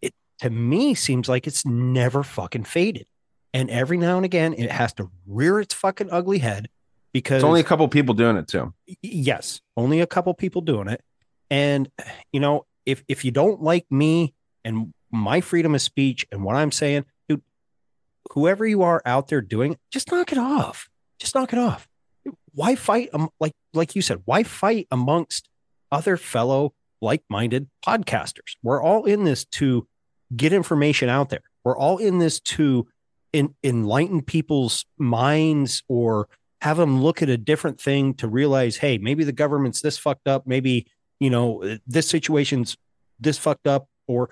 it to me seems like it's never fucking faded. And every now and again, it has to rear its fucking ugly head because It's only a couple people doing it too. yes, only a couple people doing it. And you know, if if you don't like me and my freedom of speech and what I'm saying, dude, whoever you are out there doing just knock it off. Just knock it off. Why fight? Um, like like you said, why fight amongst other fellow like-minded podcasters? We're all in this to get information out there. We're all in this to in, enlighten people's minds or have them look at a different thing to realize, hey, maybe the government's this fucked up. Maybe, you know, this situation's this fucked up. Or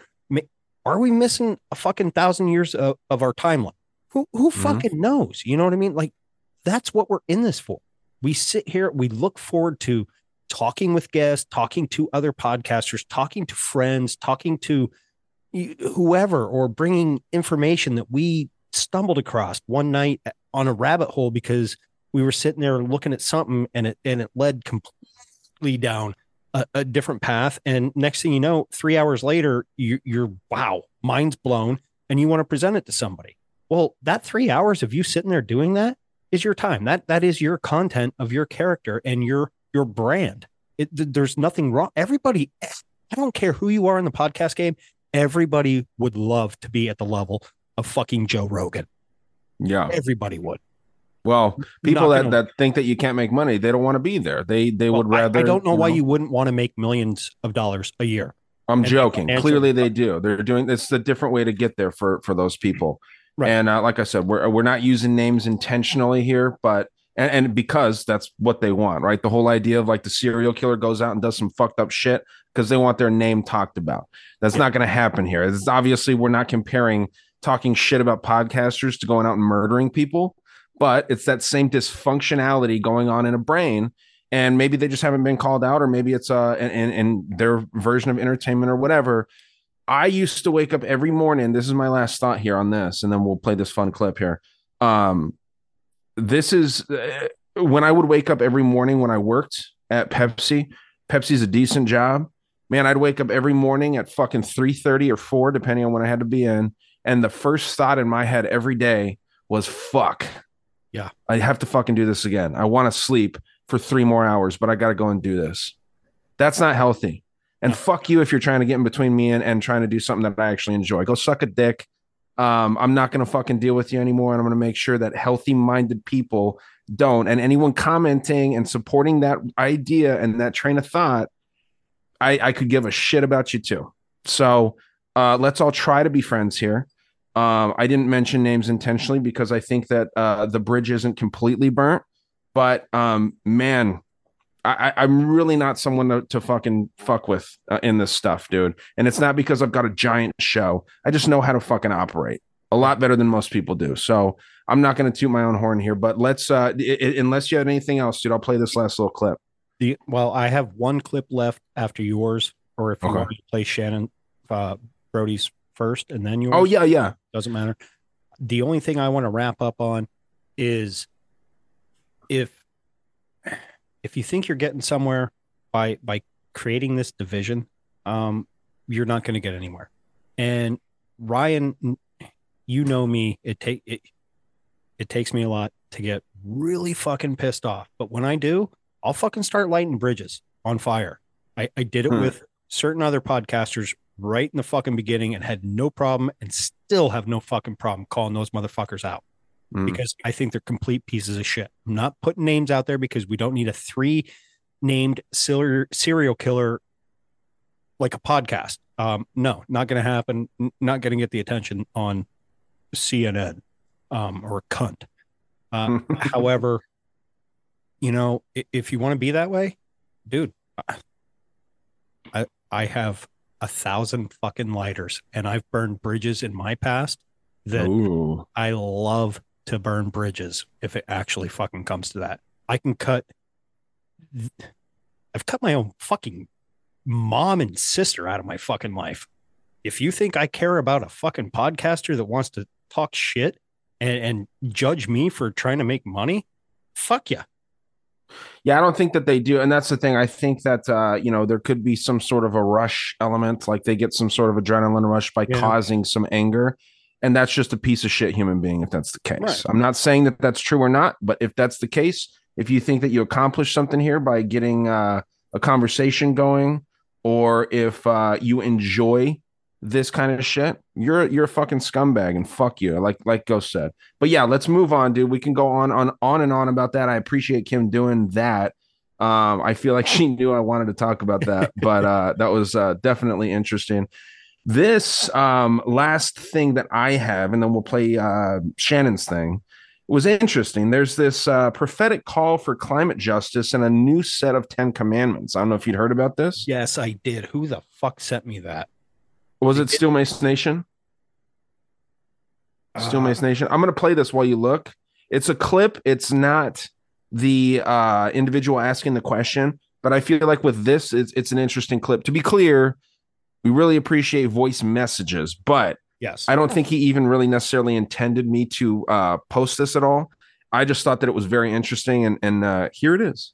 Are we missing a fucking thousand years of, of our timeline? Who who Mm-hmm. fucking knows? You know what I mean? Like that's what we're in this for. We sit here, we look forward to talking with guests, talking to other podcasters, talking to friends, talking to whoever, or bringing information that we stumbled across one night on a rabbit hole because we were sitting there looking at something and it and it led completely down a, a different path. And next thing you know, three hours later, you, you're wow, mind's blown, and you want to present it to somebody. Well, that three hours of you sitting there doing that is your time. That that is your content of your character and your your brand. It, th- there's nothing wrong. Everybody, I don't care who you are in the podcast game. Everybody would love to be at the level of fucking Joe Rogan. Yeah. Everybody would. Well, people that, gonna- that think that you can't make money, they don't want to be there. They they would rather. I, don't know why you wouldn't want to make millions of dollars a year. I'm And joking. Clearly, they do. They're doing. It's a different way to get there for for those people. Right. And uh, like I said, we're we're not using names intentionally here, but and, and because that's what they want, right? The whole idea of like the serial killer goes out and does some fucked up shit because they want their name talked about. That's not going to happen here. It's obviously we're not comparing talking shit about podcasters to going out and murdering people, but it's that same dysfunctionality going on in a brain and maybe they just haven't been called out or maybe it's uh in their version of entertainment or whatever. I used to wake up every morning this is my last thought here on this and then we'll play this fun clip here. Um this is uh, when i would wake up every morning when i worked at pepsi pepsi's a decent job. Man i'd wake up every morning at fucking 3.30 or 4 depending on when i had to be in and the first thought in my head every day was fuck Yeah. I have to fucking do this again. I want to sleep for three more hours, but I got to go and do this. That's not healthy. And fuck you if you're trying to get in between me and, and trying to do something that I actually enjoy. Go suck a dick. Um, I'm not going to fucking deal with you anymore. And I'm going to make sure that healthy minded people don't. And anyone commenting and supporting that idea and that train of thought, I, I could give a shit about you too. So uh, let's all try to be friends here. Um, I didn't mention names intentionally because I think that uh, the bridge isn't completely burnt. But um, man, I, I'm really not someone to, to fucking fuck with uh, in this stuff, dude. And it's not because I've got a giant show. I just know how to fucking operate a lot better than most people do. So I'm not going to toot my own horn here. But let's, uh, i- i- unless you have anything else, dude, I'll play this last little clip. The well, I have one clip left after yours, or if you Okay. want to play Shannon uh, Brody's first and then yours. Oh yeah, yeah. doesn't matter. The only thing I want to wrap up on is if if you think you're getting somewhere by by creating this division, um, you're not going to get anywhere. And Ryan, you know me. It take it. It takes me a lot to get really fucking pissed off, but when I do, I'll fucking start lighting bridges on fire. I, I did it Hmm. with certain other podcasters right in the fucking beginning and had no problem and still have no fucking problem calling those motherfuckers out Mm. because I think they're complete pieces of shit. I'm not putting names out there because we don't need a three named serial killer like a podcast. Um, no, not going to happen. Not going to get the attention on CNN um, or cunt. Uh, however, you know, if you want to be that way, dude, I I have a thousand fucking lighters, and I've burned bridges in my past that Ooh. I love to burn bridges if it actually fucking comes to that. I can cut. I've cut my own fucking mom and sister out of my fucking life. If you think I care about a fucking podcaster that wants to talk shit and, and judge me for trying to make money, fuck you. Yeah, I don't think that they do, and that's the thing. I think that uh, you know there could be some sort of a rush element, like they get some sort of adrenaline rush by Yeah. causing some anger, and that's just a piece of shit human being if that's the case. Right. I'm not saying that that's true or not, but if that's the case, if you think that you accomplished something here by getting uh, a conversation going, or if uh, you enjoy this kind of shit, you're you're a fucking scumbag and fuck you, like like Ghost said. But yeah, let's move on, dude. We can go on on on and on about that. I appreciate Kim doing that. Um, I feel like she knew I wanted to talk about that, but uh, that was uh, definitely interesting. This um, last thing that I have, and then we'll play uh, Shannon's thing, was interesting. There's this uh, prophetic call for climate justice and a new set of Ten Commandments. I don't know if you'd heard about this. Yes, I did. Who the fuck sent me that? Was it Steel Mace Nation? Steel Mace Nation. I'm gonna play this while you look. It's a clip. It's not the uh, individual asking the question, but I feel like with this, it's it's an interesting clip. To be clear, we really appreciate voice messages, but Yes. I don't think he even really necessarily intended me to uh, post this at all. I just thought that it was very interesting, and and uh, here it is.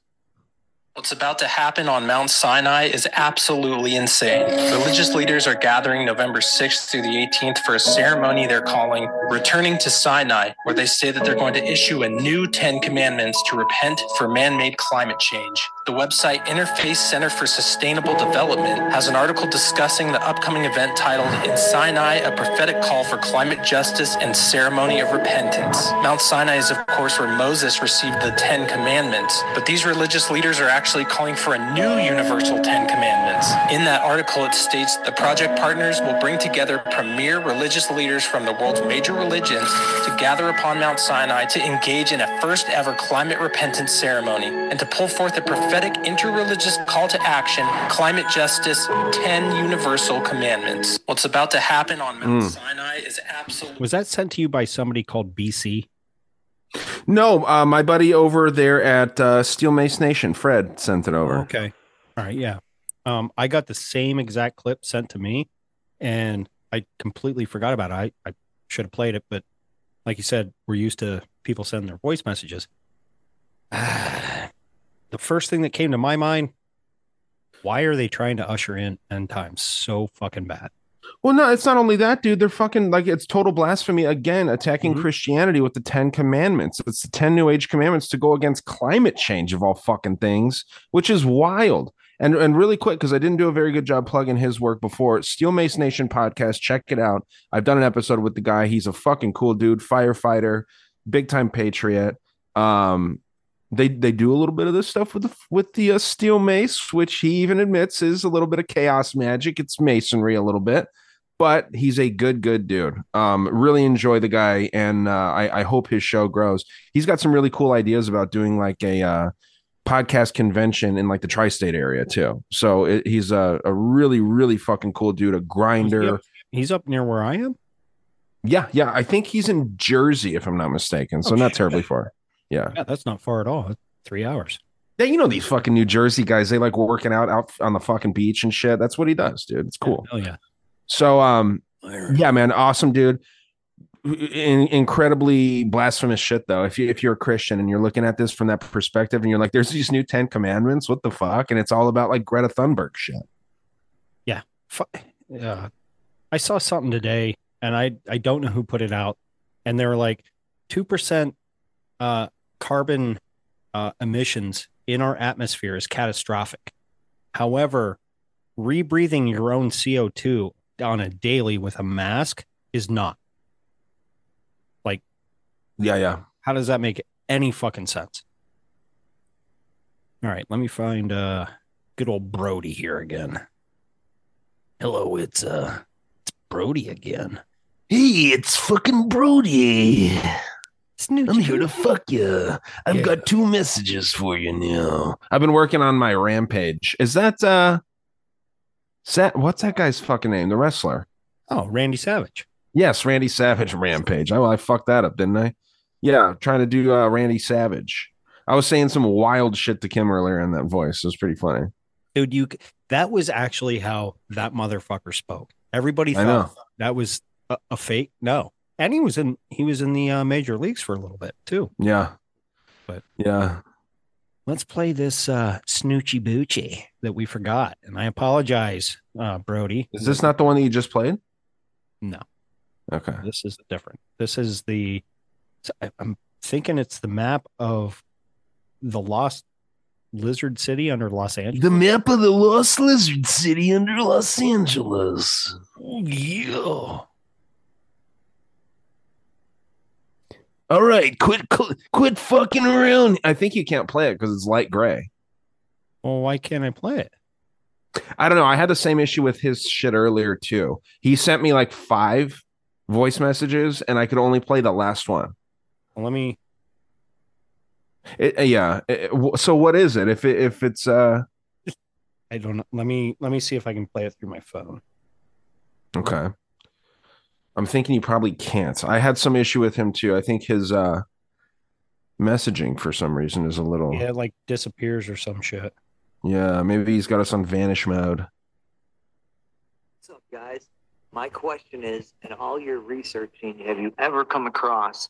What's about to happen on Mount Sinai is absolutely insane. Religious leaders are gathering November 6th through the 18th for a ceremony they're calling Returning to Sinai, where they say that they're going to issue a new 10 commandments to repent for man made climate change. The website Interfaith Center for Sustainable Development has an article discussing the upcoming event titled In Sinai, a prophetic call for climate justice and ceremony of repentance. Mount Sinai is, of course, where Moses received the Ten Commandments, but these religious leaders are actually calling for a new universal Ten Commandments. In that article, it states the project partners will bring together premier religious leaders from the world's major religions to gather upon Mount Sinai to engage in a first ever climate repentance ceremony and to pull forth a prophetic interreligious call to action climate justice 10 universal commandments. What's about to happen on Mount Mm. Sinai is absolutely. Was that sent to you by somebody called BC? No, uh, my buddy over there at uh, Steel Mace Nation, Fred, sent it over. Okay. All right. Yeah. Um, I got the same exact clip sent to me, and I completely forgot about it. I, I should have played it, but like you said, we're used to people sending their voice messages. the first thing that came to my mind: Why are they trying to usher in end times so fucking bad? Well, no, it's not only that, dude. They're fucking like it's total blasphemy again, attacking Mm-hmm. Christianity with the Ten Commandments. It's the Ten New Age Commandments to go against climate change of all fucking things, which is wild. And and really quick, because I didn't do a very good job plugging his work before. Steel Mace Nation podcast, check it out. I've done an episode with the guy. He's a fucking cool dude, firefighter, big time patriot. Um, they they do a little bit of this stuff with the with the uh, steel mace, which he even admits is a little bit of chaos magic. It's masonry a little bit, but he's a good good dude. Um, really enjoy the guy, and uh, I I hope his show grows. He's got some really cool ideas about doing like a uh, podcast convention in like the tri-state area too. So it, he's a a really really fucking cool dude, a grinder. He's up near where I am. Yeah, yeah. I think he's in Jersey, if I'm not mistaken. So Oh, not shit. terribly far. Yeah. Yeah, that's not far at all. Three hours. Yeah, you know these fucking New Jersey guys, they like working out out on the fucking beach and shit. That's what he does, dude. It's cool. Oh yeah. So um yeah, man, awesome dude. In- incredibly blasphemous shit though. If you if you're a Christian and you're looking at this from that perspective and you're like there's these new 10 commandments, what the fuck? And it's all about like Greta Thunberg shit. Yeah. Fu- uh, I saw something today, and I I don't know who put it out, and they were like two percent uh, carbon uh, emissions in our atmosphere is catastrophic. However, rebreathing your own CO two on a daily with a mask is not. Like, Yeah, yeah. how does that make any fucking sense? All right, let me find uh good old Brody here again. Hello, it's uh it's Brody again. Hey, it's fucking Brody. I'm here to fuck you. I've Yeah. got two messages for you now. I've been working on my rampage. Is that uh Sa- what's that guy's fucking name? The wrestler. Oh, Randy Savage. Yes, Randy Savage Rampage. I, I fucked that up, didn't I? Yeah, trying to do uh, Randy Savage. I was saying some wild shit to Kim earlier in that voice. It was pretty funny. Dude, you that was actually how that motherfucker spoke. Everybody thought that was a, a fake. No. And he was in he was in the uh, major leagues for a little bit too. Yeah. But yeah. Let's play this uh Snoochie Boochie that we forgot. And I apologize, uh Brody. Is this not the one that you just played? No. Okay. This is different. This is the I'm thinking it's the map of the lost lizard city under Los Angeles. The map of the Lost Lizard City under Los Angeles. Yeah. All right, quit quit fucking around. I think you can't play it because it's light gray. Well, why can't I play it? I don't know. I had the same issue with his shit earlier too. He sent me like five voice messages, and I could only play the last one. Well, let me It, uh, yeah. It- so what is it? If it, if it's uh I don't know. Let me let me see if I can play it through my phone. Okay. I'm thinking he probably can't. I had some issue with him too. I think his uh messaging for some reason is a little Yeah, like disappears or some shit. yeah, maybe he's got us on vanish mode. What's up, guys? My question is, in all your researching, have you ever come across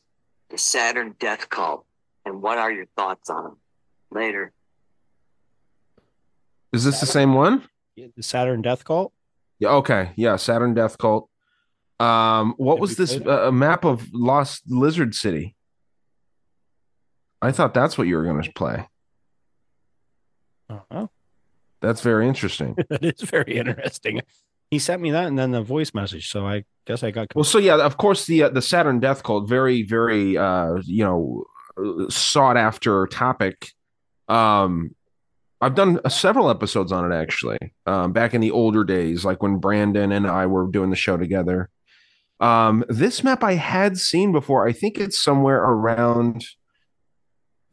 the Saturn Death Cult? And what are your thoughts on them? Later. Is this the same one? The Saturn Death Cult? Yeah, okay. Yeah, Saturn Death Cult. Um, what was this uh, map of Lost Lizard City? I thought that's what you were going to play. Uh-huh. That's very interesting. that is very interesting. He sent me that and then the voice message, so I guess I got Well, so yeah, of course the uh, the Saturn Death Cult, very very uh, you know sought after topic. Um, I've done uh, several episodes on it actually. Um, back in the older days, like when Brandon and I were doing the show together. Um, this map I had seen before. I think it's somewhere around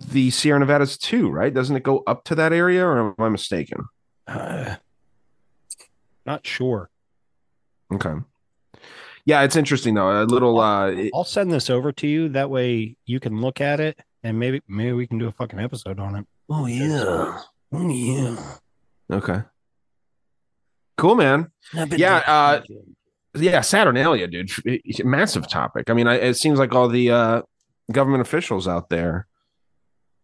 the Sierra Nevadas too, right? Doesn't it go up to that area, or am I mistaken? Uh, not sure. Okay. Yeah, it's interesting though. A little uh it- I'll send this over to you. That way you can look at it and maybe maybe we can do a fucking episode on it. Oh yeah. Oh yeah. Okay. Cool, man. Yeah, uh, yeah, Saturnalia, dude, It's a massive topic. I mean, I, it seems like all the uh, government officials out there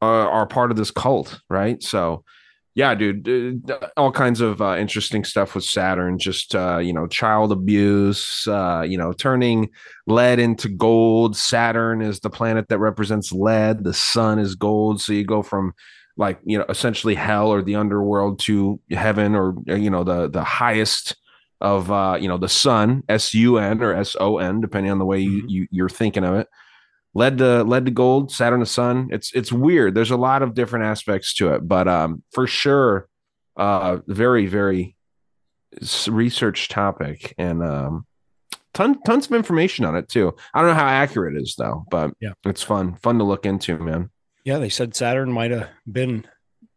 are, are part of this cult, right? So, yeah, dude, all kinds of uh, interesting stuff with Saturn. Just uh, you know, child abuse. Uh, you know, turning lead into gold. Saturn is the planet that represents lead. The sun is gold. So you go from like you know essentially hell or the underworld to heaven or uh, you know the the highest of uh you know the sun s-u-n or s-o-n depending on the way you, you you're thinking of it. Lead to lead to gold saturn to sun. It's it's weird. There's a lot of different aspects to it but um for sure uh very very research topic and um ton, tons of information on it too. I don't know how accurate it is though but Yeah. it's fun fun to look into man. Yeah, they said Saturn might have been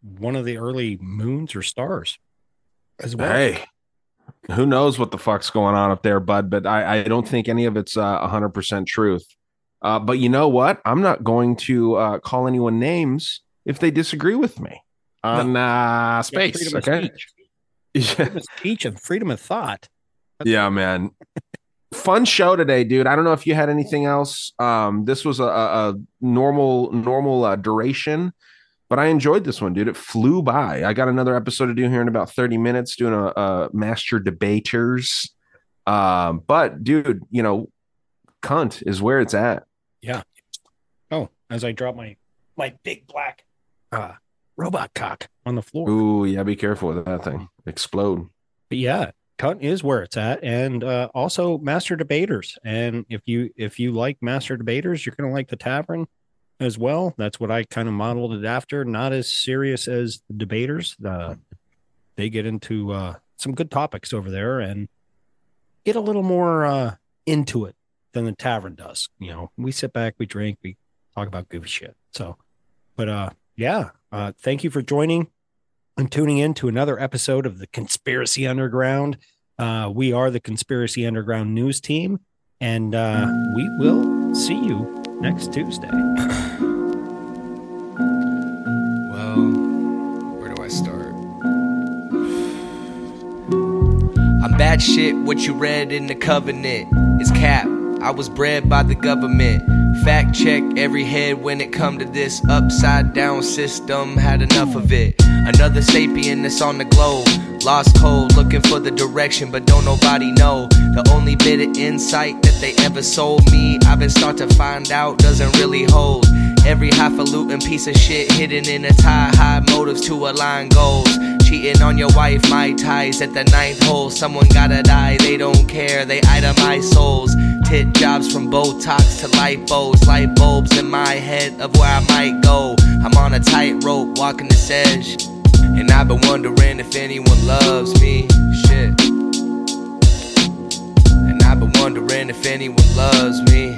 one of the early moons or stars as well. Hey, who knows what the fuck's going on up there, bud? But I, I don't think any of it's uh, 100% truth. Uh, but you know what? I'm not going to uh, call anyone names if they disagree with me on uh, Yeah, space. okay. speech. Freedom of speech and freedom of thought. Yeah, man. Fun show today, dude. I don't know if you had anything else. Um, this was a, a, a normal normal uh, duration, but I enjoyed this one, dude. It flew by. I got another episode to do here in about thirty minutes, doing a, a master debaters. Um, but dude, you know, cunt is where it's at. Yeah. Oh, as I drop my my big black uh robot cock on the floor. Ooh, yeah. Be careful with that thing. Explode. But yeah, cunt is where it's at, and uh, also master debaters. And if you if you like master debaters, you're gonna like the tavern as well. That's what I kind of modeled it after. Not as serious as the debaters. Uh, they get into uh, some good topics over there and get a little more uh, into it than the tavern does. You know, we sit back, we drink, we talk about goofy shit. So, but uh, yeah, uh, thank you for joining and tuning in to another episode of the Conspiracy Underground. Uh, we are the Conspiracy Underground news team, and uh, we will see you next Tuesday. Well, where do I start? I'm bad shit. What you read in the covenant is cap. I was bred by the government. Fact check every head when it come to this upside down system. Had enough of it. Another sapien that's on the globe. Lost cold, looking for the direction, but don't nobody know. The only bit of insight that they ever sold me, I've been start to find out doesn't really hold. Every highfalutin piece of shit hidden in a tie, high motives to align goals. Cheating on your wife, my ties at the ninth hole. Someone gotta die, they don't care, they itemize souls. Tit jobs from Botox to lipos, light bulbs in my head of where I might go. I'm on a tightrope, walking this edge. And I've been wondering if anyone loves me. Shit. And I've been wondering if anyone loves me.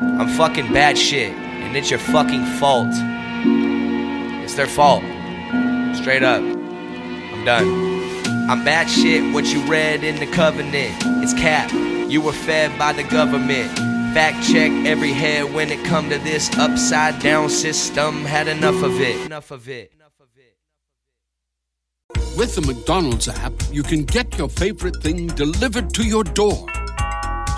I'm fucking bad shit, and it's your fucking fault. It's their fault. Straight up. I'm done. I'm bad shit, what you read in the covenant. It's cap. You were fed by the government. Fact check every head when it come to this upside down system. Had enough of it. Enough of it. With the McDonald's app, you can get your favorite thing delivered to your door.